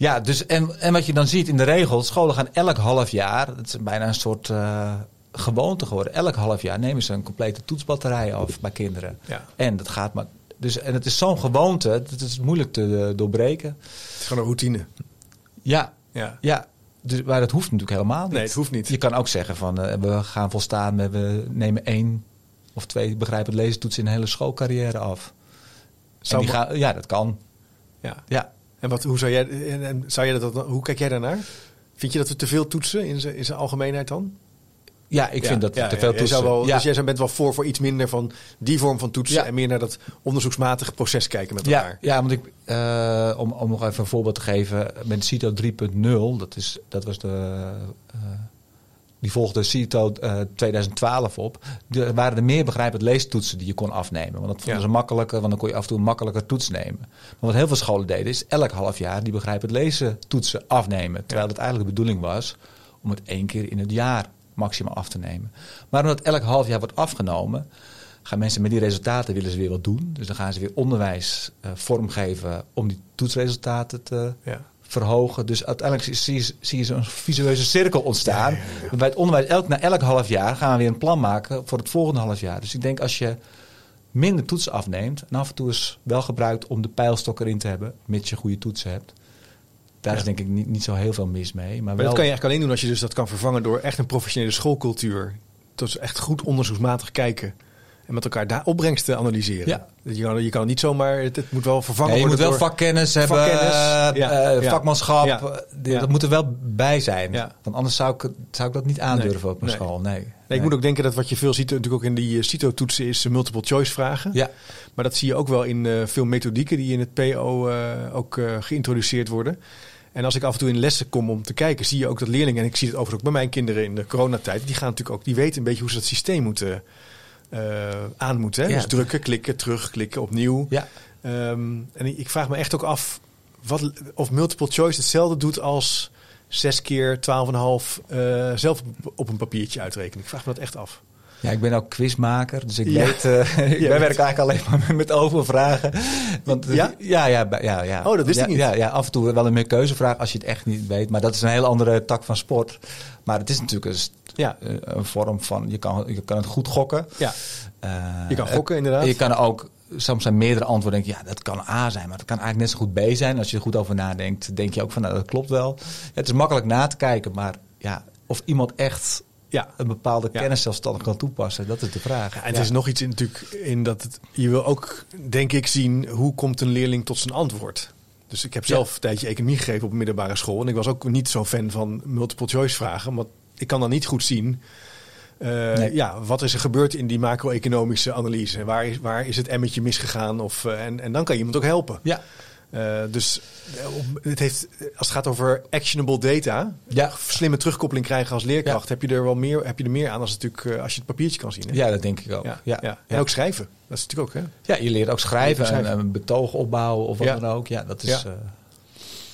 Ja, dus en, en wat je dan ziet in de regels, scholen gaan elk half jaar, het is bijna een soort uh, gewoonte geworden, elk half jaar nemen ze een complete toetsbatterij af bij kinderen. Ja. En dat gaat maar. Dus, en het is zo'n gewoonte, het is moeilijk te uh, doorbreken. Het is gewoon een routine. Ja, ja. ja. Dus, maar dat hoeft natuurlijk helemaal niet. Nee, het hoeft niet. Je kan ook zeggen van uh, we gaan volstaan met we nemen één of twee begrijpend lezentoetsen in een hele schoolcarrière af. Zou die gaan, ja, dat kan. Ja. ja. En wat, hoe zou jij, en, zou jij dat, hoe kijk jij daarnaar? Vind je dat we te veel toetsen in zijn, in zijn algemeenheid dan? Ja, ik vind dat te veel toetsen. Wel, Dus jij bent wel voor, voor iets minder van die vorm van toetsen en meer naar dat onderzoeksmatige proces kijken met elkaar. Ja, want ik, uh, om, om nog even een voorbeeld te geven, met CITO 3.0, dat, is, dat was de uh, die volgde CITO uh, 2012 op. Er waren er meer begrijpend leestoetsen die je kon afnemen. Want dat vonden ze makkelijker, want dan kon je af en toe een makkelijker toets nemen. Maar wat heel veel scholen deden is elk half jaar die begrijpend lezen toetsen afnemen. Terwijl het eigenlijk de bedoeling was om het één keer in het jaar maximaal af te nemen. Maar omdat elk half jaar wordt afgenomen, gaan mensen met die resultaten willen ze weer wat doen. Dus dan gaan ze weer onderwijs uh, vormgeven om die toetsresultaten te, ja verhogen. Dus uiteindelijk zie je, zie je zo'n visueuze cirkel ontstaan. Bij het onderwijs, elk, na elk half jaar gaan we weer een plan maken voor het volgende half jaar. Dus ik denk als je minder toetsen afneemt en af en toe is wel gebruikt om de pijlstok erin te hebben, mits je goede toetsen hebt. Daar is denk ik niet, niet zo heel veel mis mee. Maar, wel... dat kan je eigenlijk alleen doen als je dus dat kan vervangen door echt een professionele schoolcultuur. Dat echt goed onderzoeksmatig kijken en met elkaar daar opbrengsten analyseren. Ja. Je, kan, je kan niet zomaar, het, het moet wel vervangen worden. Je moet wel vakkennis hebben, vakkennis, uh, vakmanschap. Ja. Dat moet er wel bij zijn. Want anders zou ik, zou ik dat niet aandurven op mijn school. Nee. nee. ik moet ook denken dat wat je veel ziet, natuurlijk ook in die CITO-toetsen, is multiple choice vragen. Ja. Maar dat zie je ook wel in uh, veel methodieken die in het PO uh, ook geïntroduceerd worden. En als ik af en toe in lessen kom om te kijken, zie je ook dat leerlingen, en ik zie het overigens ook bij mijn kinderen in de coronatijd, die gaan natuurlijk ook, die weten een beetje hoe ze dat systeem moeten aan moeten. Hè? Dus drukken, klikken, terugklikken, opnieuw. Ja. Um, en ik vraag me echt ook af wat, of multiple choice hetzelfde doet als zes keer 12,5 uh, zelf op een papiertje uitrekenen. Ik vraag me dat echt af. Ja, ik ben ook quizmaker, dus ik weet, uh, ik ja, werk eigenlijk alleen maar met overvragen. Want, ja? Ja, ja, ja, ja. Oh, dat wist ik niet. Ja, ja, af en toe wel een meer keuzevraag als je het echt niet weet. Maar dat is een heel andere tak van sport. Maar het is natuurlijk een, ja. Eh, een vorm van, je kan, je kan het goed gokken. Ja. Uh, je kan gokken inderdaad. Je kan ook, soms zijn meerdere antwoorden, denk je, ja, dat kan A zijn, maar dat kan eigenlijk net zo goed B zijn. Als je er goed over nadenkt, denk je ook van, nou, dat klopt wel. het is makkelijk na te kijken, maar ja, of iemand echt ja. een bepaalde kennis zelfstandig kan toepassen? Dat is de vraag. Ja, en er is nog iets in, natuurlijk in dat het, je wil ook, denk ik, zien hoe komt een leerling tot zijn antwoord. Dus ik heb zelf een tijdje economie gegeven op een middelbare school. En ik was ook niet zo'n fan van multiple choice vragen. Want ik kan dan niet goed zien uh, ja, wat is er gebeurd in die macro-economische analyse? Waar is, waar is het emmetje misgegaan? Of, uh, en, en dan kan je iemand ook helpen. Ja. Uh, dus het heeft, als het gaat over actionable data, ja. slimme terugkoppeling krijgen als leerkracht, heb je er wel meer, heb je er meer aan als, natuurlijk, als je het papiertje kan zien. Hè? Ja, dat denk ik ook. Ja, ja. En ook schrijven. Dat is natuurlijk ook. Hè? Ja, je leert ook schrijven, en, een betoog opbouwen of wat dan ook. Ja, dat is.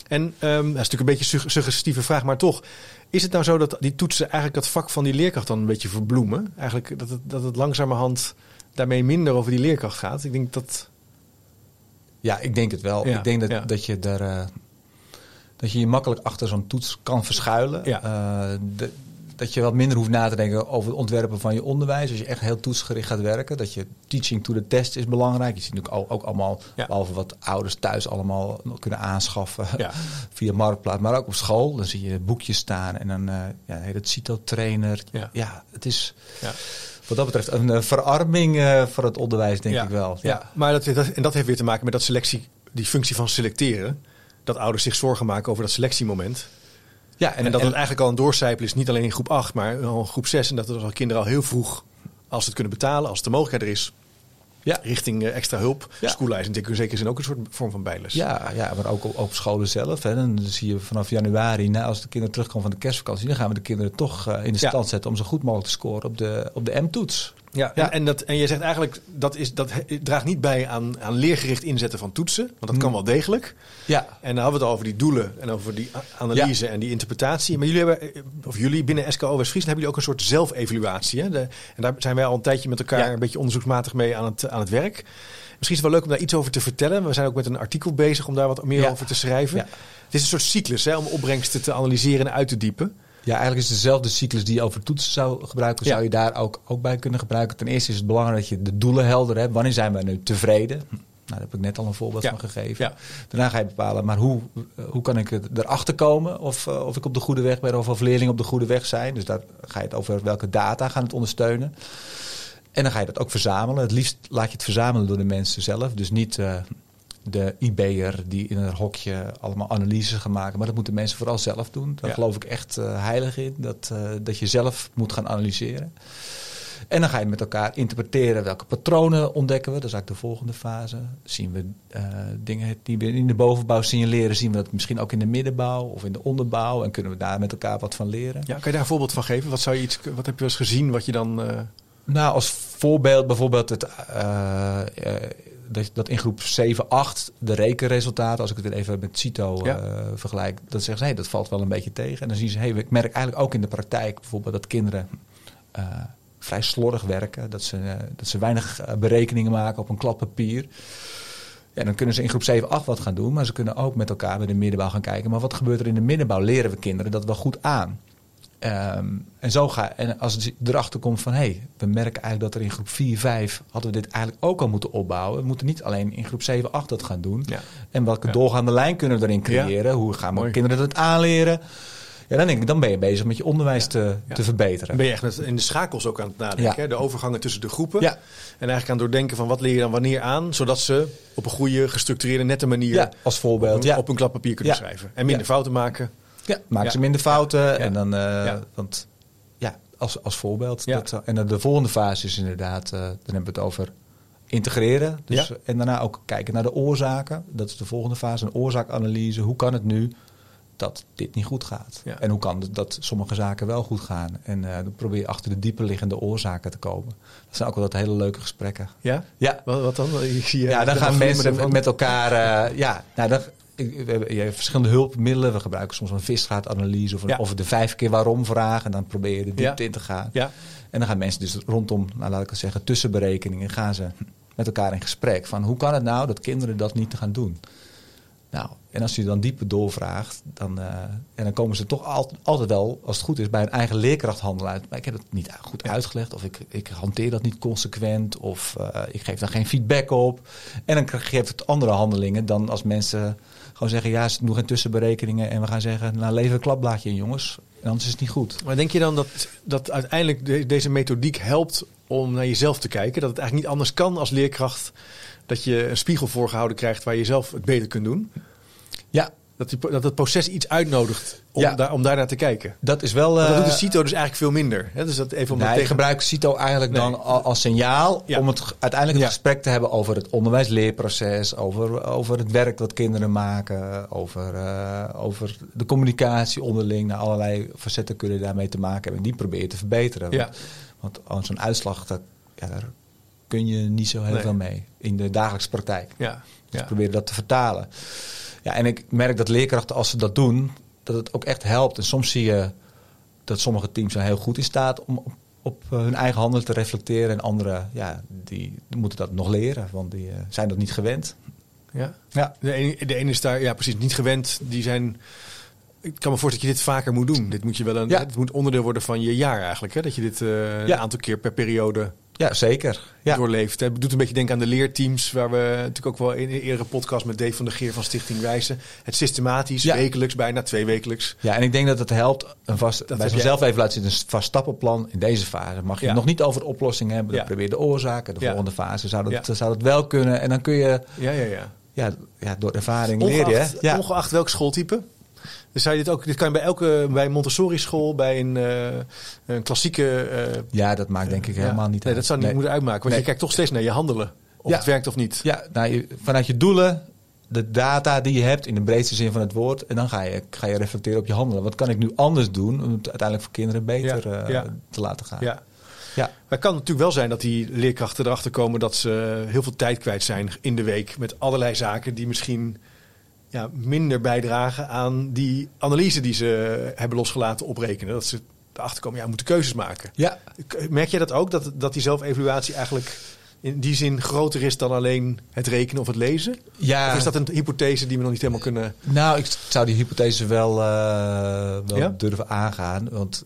En um, dat is natuurlijk een beetje een suggestieve vraag, maar toch. Is het nou zo dat die toetsen eigenlijk dat vak van die leerkracht dan een beetje verbloemen? Eigenlijk dat het, dat het langzamerhand daarmee minder over die leerkracht gaat? Ik denk dat... Ja, ik denk het wel. ik denk dat, dat je daar... Uh, dat je je makkelijk achter zo'n toets kan verschuilen. Ja. Uh, de, dat je wat minder hoeft na te denken over het ontwerpen van je onderwijs. Als je echt heel toetsgericht gaat werken. Dat je teaching to the test is belangrijk. Je ziet natuurlijk ook, allemaal, ja. behalve wat ouders thuis allemaal kunnen aanschaffen ja. via Marktplaats. Maar ook op school. Dan zie je boekjes staan en dan uh, ja, heet het CITO-trainer. Ja. ja, het is... Ja wat dat betreft een uh, verarming uh, voor het onderwijs, denk ik wel. Ja, maar dat, dat, en dat heeft weer te maken met dat selectie, die functie van selecteren. Dat ouders zich zorgen maken over dat selectiemoment. Ja, en, dat het eigenlijk al een doorcijpel is, niet alleen in groep 8, maar in groep 6. En dat er al kinderen al heel vroeg, als ze het kunnen betalen, als de mogelijkheid er is, ja. richting uh, extra hulp. Ja. Schoollijst in zekere zin ook een soort vorm van bijles. Ja, ja maar ook op, op scholen zelf. Hè. Dan zie je vanaf januari, na, als de kinderen terugkomen van de kerstvakantie, dan gaan we de kinderen toch uh, in de stand zetten om zo goed mogelijk te scoren op de, op de M-toets. Ja, ja. En, dat, en je zegt eigenlijk dat, is, dat draagt niet bij aan, aan leergericht inzetten van toetsen. Want dat kan mm. wel degelijk. Ja. En dan hadden we het over die doelen en over die analyse en die interpretatie. Maar jullie hebben, of jullie binnen SKO West-Friesland hebben jullie ook een soort zelfevaluatie. Hè? en daar zijn wij al een tijdje met elkaar een beetje onderzoeksmatig mee aan het, aan het werk. Misschien is het wel leuk om daar iets over te vertellen. We zijn ook met een artikel bezig om daar wat meer over te schrijven. Het is een soort cyclus hè, om opbrengsten te analyseren en uit te diepen. Ja, eigenlijk is het dezelfde cyclus die je over toetsen zou gebruiken, zou je daar ook, ook bij kunnen gebruiken. Ten eerste is het belangrijk dat je de doelen helder hebt. Wanneer zijn we nu tevreden? Nou, daar heb ik net al een voorbeeld van gegeven. Ja. Daarna ga je bepalen, maar hoe, hoe kan ik erachter komen of, eh, of ik op de goede weg ben of of leerlingen op de goede weg zijn. Dus daar ga je het over welke data gaan het ondersteunen. En dan ga je dat ook verzamelen. Het liefst laat je het verzamelen door de mensen zelf. Dus niet uh, de IB'er die in een hokje allemaal analyses gaan maken. Maar dat moeten mensen vooral zelf doen. Daar geloof ik echt uh, heilig in. Dat, uh, dat je zelf moet gaan analyseren. En dan ga je met elkaar interpreteren welke patronen ontdekken we. Dat is eigenlijk de volgende fase. Zien we uh, dingen die we in de bovenbouw signaleren, zien we dat misschien ook in de middenbouw of in de onderbouw. En kunnen we daar met elkaar wat van leren. Ja, kan je daar een voorbeeld van geven? Wat, zou je iets, wat heb je eens gezien wat je dan. Nou, als voorbeeld bijvoorbeeld het dat, dat in groep 7, 8 de rekenresultaten, als ik het even met CITO ja. uh, vergelijk, dan zeggen ze, hey, dat valt wel een beetje tegen. En dan zien ze, hey, ik merk eigenlijk ook in de praktijk bijvoorbeeld dat kinderen uh, vrij slordig werken, dat ze, uh, dat ze weinig berekeningen maken op een klap papier. Ja, dan kunnen ze in groep 7, 8 wat gaan doen, maar ze kunnen ook met elkaar bij de middenbouw gaan kijken. Maar wat gebeurt er in de middenbouw? Leren we kinderen dat wel goed aan? Um, en zo ga en als het erachter komt van hé, hey, we merken eigenlijk dat er in groep 4, 5 hadden we dit eigenlijk ook al moeten opbouwen. We moeten niet alleen in groep 7, 8 dat gaan doen. Ja. En welke ja. doorgaande lijn kunnen we erin creëren? Hoe gaan we kinderen dat aanleren? Ja, dan denk ik, dan ben je bezig met je onderwijs te, te verbeteren. Ben je echt in de schakels ook aan het nadenken. Hè? De overgangen tussen de groepen. Ja. En eigenlijk aan doordenken van wat leer je dan wanneer aan. Zodat ze op een goede, gestructureerde, nette manier als voorbeeld, op, een, op een klap papier kunnen schrijven. En minder fouten maken. Ja, maken ze minder fouten. En dan, uh, want ja, als, als voorbeeld. Dat, en de volgende fase is inderdaad, uh, dan hebben we het over integreren. Dus, En daarna ook kijken naar de oorzaken. Dat is de volgende fase, een oorzaakanalyse. Hoe kan het nu dat dit niet goed gaat? En hoe kan het dat sommige zaken wel goed gaan? En uh, dan probeer je achter de dieper liggende oorzaken te komen. Dat zijn ook wel dat hele leuke gesprekken. Ja? Ja. Wat, wat dan? Ik zie, ja, dan gaan mensen met elkaar... ja, nou, dan, we hebben, je hebt verschillende hulpmiddelen. We gebruiken soms een visstraatanalyse of, een, of de vijf keer waarom vragen. En dan probeer je de diepte in te gaan. Ja. En dan gaan mensen dus rondom, nou, laat ik het zeggen, tussenberekeningen gaan ze met elkaar in gesprek. Van hoe kan het nou dat kinderen dat niet gaan doen? Nou, en als je dan dieper doorvraagt, dan, uh, en dan komen ze toch altijd, altijd wel, als het goed is, bij een eigen leerkrachthandel uit. Maar ik heb het niet goed uitgelegd, of ik, ik hanteer dat niet consequent, of uh, ik geef daar geen feedback op. En dan geeft het andere handelingen dan als mensen gewoon zeggen, ja, ze doen geen tussenberekeningen. En we gaan zeggen, nou lever een klapblaadje in jongens. En anders is het niet goed. Maar denk je dan dat, dat uiteindelijk deze methodiek helpt om naar jezelf te kijken? Dat het eigenlijk niet anders kan als leerkracht dat je een spiegel voorgehouden krijgt waar je zelf het beter kunt doen? Ja, dat, die, dat het proces iets uitnodigt om, ja. daar, om daar naar te kijken. Dat is wel. Uh, dat doet de CITO dus eigenlijk veel minder. Hè? Dus dat even om nee, tegen... gebruikt CITO eigenlijk dan als signaal om het uiteindelijk een gesprek te hebben over het onderwijs-leerproces, over, over het werk dat kinderen maken, over, uh, over de communicatie onderling. Nou, allerlei facetten kunnen daarmee te maken hebben. En die probeer je te verbeteren. Want, want zo'n uitslag, dat, ja, daar kun je niet zo heel veel mee in de dagelijkse praktijk. Ja. Dus probeer dat te vertalen. Ja, en ik merk dat leerkrachten, als ze dat doen, dat het ook echt helpt. En soms zie je dat sommige teams zijn heel goed in staat om op, op eh, hun eigen handelen te reflecteren. En anderen, ja, die moeten dat nog leren, want die uh, zijn dat niet gewend. Ja, ja. De, ene, de ene is daar, ja precies, niet gewend. Die zijn... Ik kan me voorstellen dat je dit vaker moet doen. Dit moet je wel een, ja. het moet onderdeel worden van je jaar eigenlijk. Hè? Dat je dit uh, een aantal keer per periode ja, zeker. Ja. doorleeft. Het doet een beetje denken aan de leerteams, waar we natuurlijk ook wel in een eerdere podcast met Dave van der Geer van Stichting Wijzen. Het systematisch, wekelijks, bijna twee wekelijks. Ja, en ik denk dat het helpt. Een vast, dat bij zo'n zelfevaluatie een vast stappenplan. In deze fase mag je nog niet over de oplossing hebben. Dan probeer de oorzaken. De volgende fase zou dat, zou dat wel kunnen. En dan kun je ja, ja, ja. Ja, ja, door ervaring leren. Je, ja. Ongeacht welk schooltype? Dus je dit ook, dit kan je bij elke, bij Montessori school, bij een, uh, een klassieke. Uh, ja, dat maakt denk ik helemaal niet nee, Dat zou niet moeten uitmaken, want je kijkt toch steeds naar je handelen. Of het werkt of niet. Ja, nou, vanuit je doelen, de data die je hebt in de breedste zin van het woord. En dan ga je, ga je reflecteren op je handelen. Wat kan ik nu anders doen om het uiteindelijk voor kinderen beter te laten gaan? Ja. Ja. Maar het kan natuurlijk wel zijn dat die leerkrachten erachter komen dat ze heel veel tijd kwijt zijn in de week met allerlei zaken die misschien ja, minder bijdragen aan die analyse die ze hebben losgelaten oprekenen. Dat ze erachter komen, ja, moeten keuzes maken. Ja. Merk jij dat ook, dat, dat die zelfevaluatie eigenlijk in die zin groter is dan alleen het rekenen of het lezen? Ja. Of is dat een hypothese die we nog niet helemaal kunnen... Nou, ik zou die hypothese wel, uh, wel durven aangaan. Want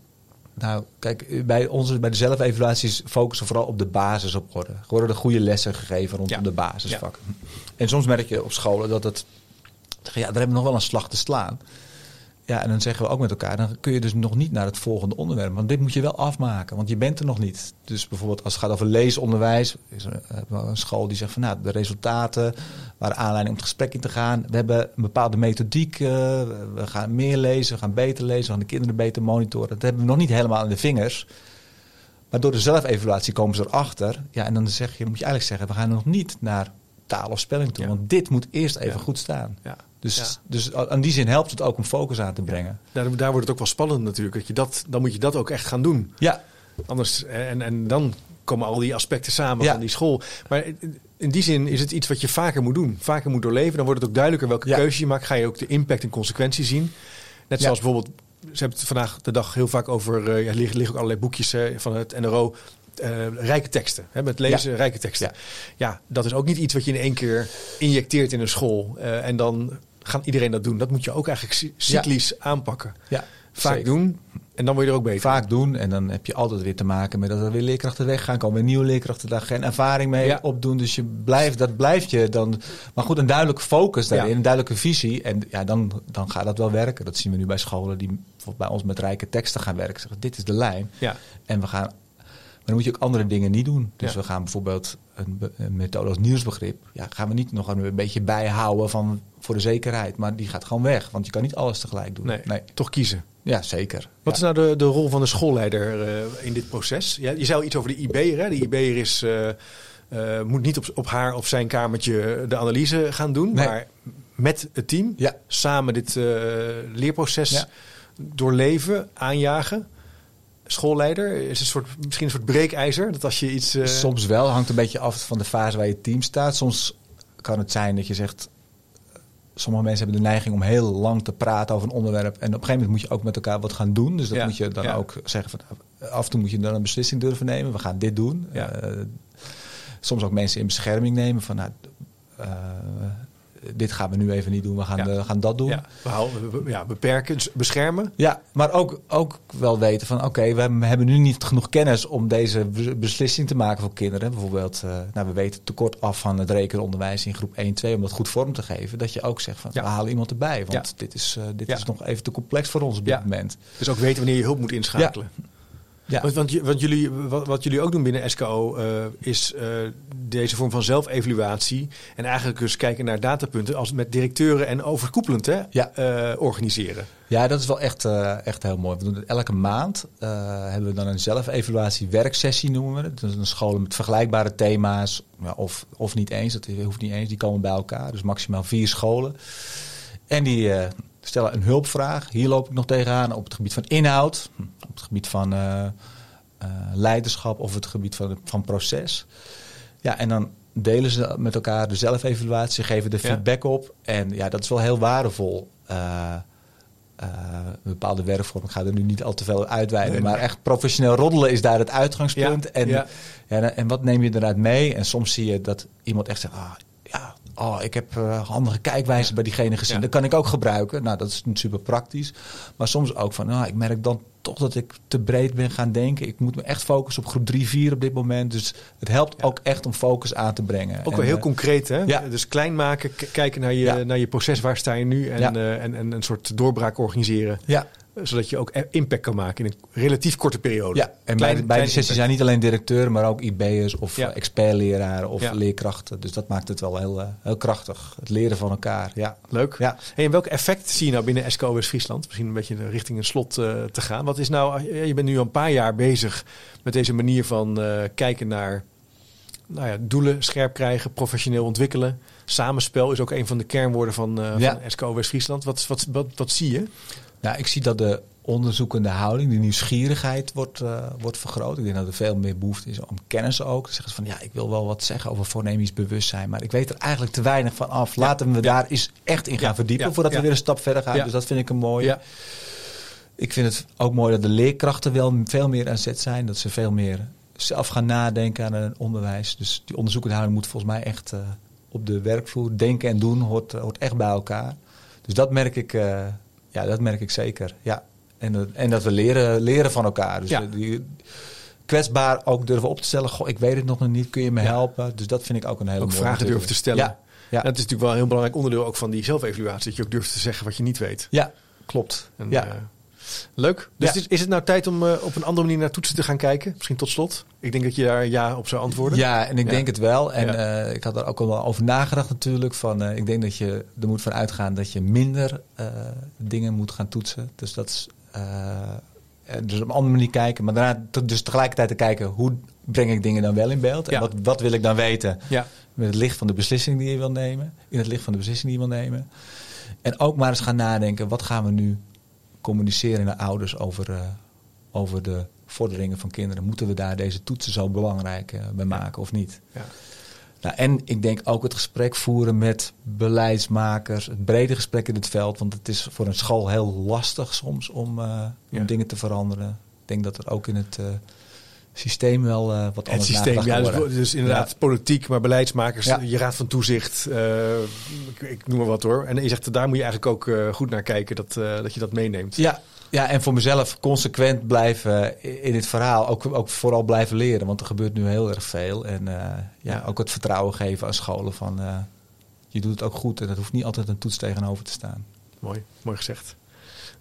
nou, kijk, bij, onze, bij de zelfevaluaties focussen we vooral op de basis op orde. Worden de goede lessen gegeven rondom de basisvakken. En soms merk je op scholen dat het ja, daar hebben we nog wel een slag te slaan. Ja, en dan zeggen we ook met elkaar, dan kun je dus nog niet naar het volgende onderwerp. Want dit moet je wel afmaken, want je bent er nog niet. Dus bijvoorbeeld als het gaat over leesonderwijs, is er een school die zegt van nou, de resultaten waren aanleiding om het gesprek in te gaan. We hebben een bepaalde methodiek, uh, we gaan meer lezen, we gaan beter lezen, we gaan de kinderen beter monitoren. Dat hebben we nog niet helemaal in de vingers. Maar door de zelfevaluatie komen ze erachter. Ja, en dan zeg je, moet je eigenlijk zeggen, we gaan nog niet naar taal of spelling toe. Want dit moet eerst even goed staan. Ja. Dus, dus aan die zin helpt het ook om focus aan te brengen. Daar, daar wordt het ook wel spannend natuurlijk. Dat je dat, dan moet je dat ook echt gaan doen. Ja. Anders, en, en dan komen al die aspecten samen van die school. Maar in die zin is het iets wat je vaker moet doen. Vaker moet doorleven. Dan wordt het ook duidelijker welke keuze je maakt. Ga je ook de impact en consequentie zien. Net zoals bijvoorbeeld, ze hebben het vandaag de dag heel vaak over... Uh, er liggen, liggen ook allerlei boekjes van het NRO uh, rijke teksten. Hè, met lezen, rijke teksten. Ja. ja. dat is ook niet iets wat je in één keer injecteert in een school. Uh, en dan gaat iedereen dat doen. Dat moet je ook eigenlijk cyclisch aanpakken. Ja. Vaak doen en dan word je er ook beter. Vaak doen en dan heb je altijd weer te maken met dat er weer leerkrachten weggaan. Komen weer nieuwe leerkrachten daar geen ervaring mee opdoen. Dus je blijft, dat blijft je dan. Maar goed, een duidelijke focus daarin, een duidelijke visie. En ja, dan, dan gaat dat wel werken. Dat zien we nu bij scholen die bij ons met rijke teksten gaan werken. Zeggen, dit is de lijn. Ja. En we gaan dan moet je ook andere dingen niet doen. Dus we gaan bijvoorbeeld een, een, methode als nieuwsbegrip. Ja, gaan we niet nog een beetje bijhouden van, voor de zekerheid. Maar die gaat gewoon weg. Want je kan niet alles tegelijk doen. Nee, toch kiezen. Ja, zeker. Wat is nou de, de rol van de schoolleider uh, in dit proces? Ja, je zei iets over de IB'er. Hè? De IB'er is, uh, uh, moet niet op, op haar of zijn kamertje de analyse gaan doen. Nee. Maar met het team ja. samen dit leerproces ja. doorleven, aanjagen schoolleider? Is een soort, misschien een soort breekijzer? Dat als je iets. Uh... Soms wel, hangt een beetje af van de fase waar je team staat. Soms kan het zijn dat je zegt. Sommige mensen hebben de neiging om heel lang te praten over een onderwerp. En op een gegeven moment moet je ook met elkaar wat gaan doen. Dus dat moet je dan ook zeggen. Van, af en toe moet je dan een beslissing durven nemen. We gaan dit doen. Ja. Uh, soms ook mensen in bescherming nemen. Van, nou, uh, dit gaan we nu even niet doen, we gaan, ja. gaan dat doen. Ja, we ja, beperken, beschermen. Ja, maar ook, ook wel weten van oké, we hebben nu niet genoeg kennis om deze beslissing te maken voor kinderen. Bijvoorbeeld, uh, nou, we weten tekort af van het rekenonderwijs in groep 1, 2 om dat goed vorm te geven. Dat je ook zegt van we halen iemand erbij, want dit, is, uh, dit is nog even te complex voor ons op dit moment. Dus ook weten wanneer je hulp moet inschakelen. Ja. Want, want, want jullie, wat, wat, jullie ook doen binnen SKO is deze vorm van zelfevaluatie. En eigenlijk dus kijken naar datapunten als met directeuren en overkoepelend hè, ja. organiseren. Ja, dat is wel echt, echt heel mooi. We doen het elke maand. hebben we dan een zelfevaluatie werksessie noemen we het. Dus een school met vergelijkbare thema's. of, of niet eens, dat hoeft niet eens. Die komen bij elkaar. Dus maximaal vier scholen. En die stellen een hulpvraag. Hier loop ik nog tegenaan op het gebied van inhoud, op het gebied van uh, leiderschap of het gebied van, van proces. Ja, en dan delen ze met elkaar de zelfevaluatie, geven de feedback op. En ja, dat is wel heel waardevol. Uh, een bepaalde werkvorm. Ik ga er nu niet al te veel uitweiden. Maar echt professioneel roddelen is daar het uitgangspunt. en, ja. en wat neem je eruit mee? En soms zie je dat iemand echt zegt... Ah, ja, oh, ik heb uh, handige kijkwijzen bij diegene gezien. Dat kan ik ook gebruiken. Nou, dat is super praktisch. Maar soms ook van, nou, ik merk dan toch dat ik te breed ben gaan denken. Ik moet me echt focussen op groep 3, 4 op dit moment. Dus het helpt ook echt om focus aan te brengen. Ook wel heel uh, concreet, hè? Ja. Dus klein maken, kijken naar je, naar je proces. Waar sta je nu? En, uh, en, en een soort doorbraak organiseren. Ja zodat je ook impact kan maken in een relatief korte periode. Ja, en bij, bij de sessies zijn niet alleen directeuren, maar ook IB'ers of ja. expertleraren of leerkrachten. Dus dat maakt het wel heel, eh, heel krachtig. Het leren van elkaar. Ja. Leuk. Ja. en welk effect zie je nou binnen SKO West-Friesland? Misschien een beetje richting een slot uh, te gaan. Wat is nou, eh, je bent nu al een paar jaar bezig met deze manier van uh, kijken naar nou ja, doelen scherp krijgen, professioneel ontwikkelen. Samenspel is ook een van de kernwoorden van, uh, ja. van SKO West-Friesland. Wat, wat, wat, wat zie je? Nou, ik zie dat de onderzoekende houding, de nieuwsgierigheid wordt, uh, wordt vergroot. Ik denk dat er veel meer behoefte is om kennis ook. Te zeggen van ja, ik wil wel wat zeggen over fonemisch bewustzijn, maar ik weet er eigenlijk te weinig van af. Laten we daar eens echt in gaan verdiepen voordat we weer een stap verder gaan. Dus dat vind ik een mooie. Ik vind het ook mooi dat de leerkrachten wel veel meer aan zet zijn. Dat ze veel meer zelf gaan nadenken aan het onderwijs. Dus die onderzoekende houding moet volgens mij echt uh, op de werkvloer denken en doen hoort, hoort echt bij elkaar. Dus dat merk ik. Uh, ja, dat merk ik zeker. Ja. En, dat, en dat we leren, leren van elkaar. Dus die, kwetsbaar ook durven op te stellen. Goh, ik weet het nog niet, kun je me helpen? Dus dat vind ik ook een hele ook mooie vragen durven te stellen. Ja. ja. dat is natuurlijk wel een heel belangrijk onderdeel ook van die zelfevaluatie. Dat je ook durft te zeggen wat je niet weet. Ja, klopt. En, ja. Uh, Leuk. Dus is, is, het nou tijd om uh, op een andere manier naar toetsen te gaan kijken? Misschien tot slot. Ik denk dat je daar ja op zou antwoorden. Ja, en ik denk het wel. En ja. uh, ik had er ook al wel over nagedacht natuurlijk. Van, uh, ik denk dat je er moet van uitgaan dat je minder dingen moet gaan toetsen. Dus dat is dus op een andere manier kijken. Maar daarna dus tegelijkertijd te kijken hoe breng ik dingen dan wel in beeld. En wat, wat wil ik dan weten ja. met het licht van de beslissing die je wil nemen. In het licht van de beslissing die je wil nemen. En ook maar eens gaan nadenken, wat gaan we nu communiceren naar ouders over, uh, over de vorderingen van kinderen. Moeten we daar deze toetsen zo belangrijk uh, bij maken of niet? Ja. Nou, en ik denk ook het gesprek voeren met beleidsmakers, het brede gesprek in het veld. Want het is voor een school heel lastig soms om, uh, om dingen te veranderen. Ik denk dat er ook in het systeem wel uh, wat anders Het systeem, ja, dus, dus, inderdaad politiek, maar beleidsmakers, je raad van toezicht, uh, ik, ik, noem maar wat hoor. En je zegt, daar moet je eigenlijk ook uh, goed naar kijken, dat, dat je dat meeneemt. Ja, ja, en voor mezelf consequent blijven in het verhaal, ook, ook vooral blijven leren, want er gebeurt nu heel erg veel. En ja, ja, ook het vertrouwen geven aan scholen van, je doet het ook goed en dat hoeft niet altijd een toets tegenover te staan. Mooi, mooi gezegd.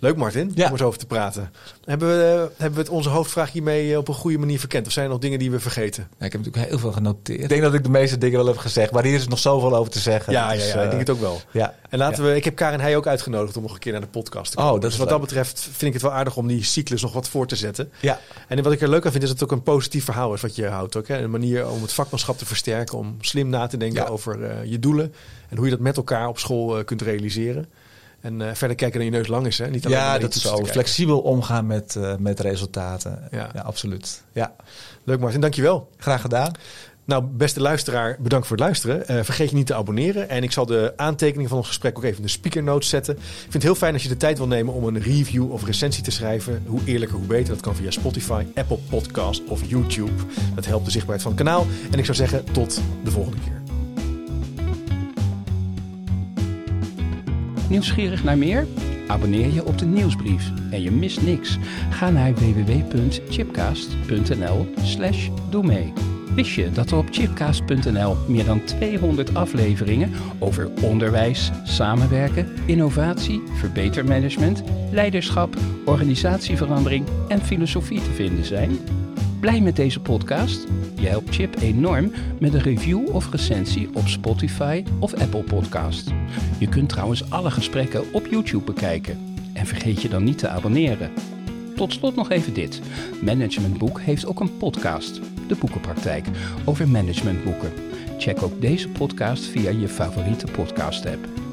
Leuk Martin, ja. om eens over te praten. Hebben we, uh, hebben we het onze hoofdvraag hiermee eh, op een goede manier verkend? Of zijn er nog dingen die we vergeten? Ja, ik heb natuurlijk heel veel genoteerd. Ik denk dat ik de meeste dingen wel heb gezegd. Maar hier is nog zoveel over te zeggen. Ja, dus, ja, ja ik denk het ook wel. Ja. En laten we, ik heb Karin Heij ook uitgenodigd om nog een keer naar de podcast te komen. Oh, dat is dus wat dat betreft vind ik het wel aardig om die cyclus nog wat voor te zetten. Ja. En wat ik er leuk aan vind is dat het ook een positief verhaal is wat je houdt. Ook, hè? Een manier om het vakmanschap te versterken. Om slim na te denken over uh, je doelen. En hoe je dat met elkaar op school uh, kunt realiseren. En uh, verder kijken naar je neus lang is. Hè? Niet alleen ja, dat is zo. Flexibel omgaan met, uh, met resultaten. Ja. ja, absoluut. Ja. Leuk Martin, dankjewel. Graag gedaan. Nou, beste luisteraar, bedankt voor het luisteren. Uh, vergeet je niet te abonneren. En ik zal de aantekeningen van ons gesprek ook even in de speaker notes zetten. Ik vind het heel fijn als je de tijd wil nemen om een review of recensie te schrijven. Hoe eerlijker, hoe beter. Dat kan via Spotify, Apple Podcast of YouTube. Dat helpt de zichtbaarheid van het kanaal. En ik zou zeggen, tot de volgende keer. Nieuwsgierig naar meer? Abonneer je op de nieuwsbrief en je mist niks. Ga naar www.chipcast.nl slash doe mee. Wist je dat er op chipcast.nl meer dan 200 afleveringen over onderwijs, samenwerken, innovatie, verbetermanagement, leiderschap, organisatieverandering en filosofie te vinden zijn? Blij met deze podcast? Je helpt Chip enorm met een review of recensie op Spotify of Apple Podcast. Je kunt trouwens alle gesprekken op YouTube bekijken. En vergeet je dan niet te abonneren. Tot slot nog even dit. Managementboek heeft ook een podcast, De Boekenpraktijk, over managementboeken. Check ook deze podcast via je favoriete podcast-app.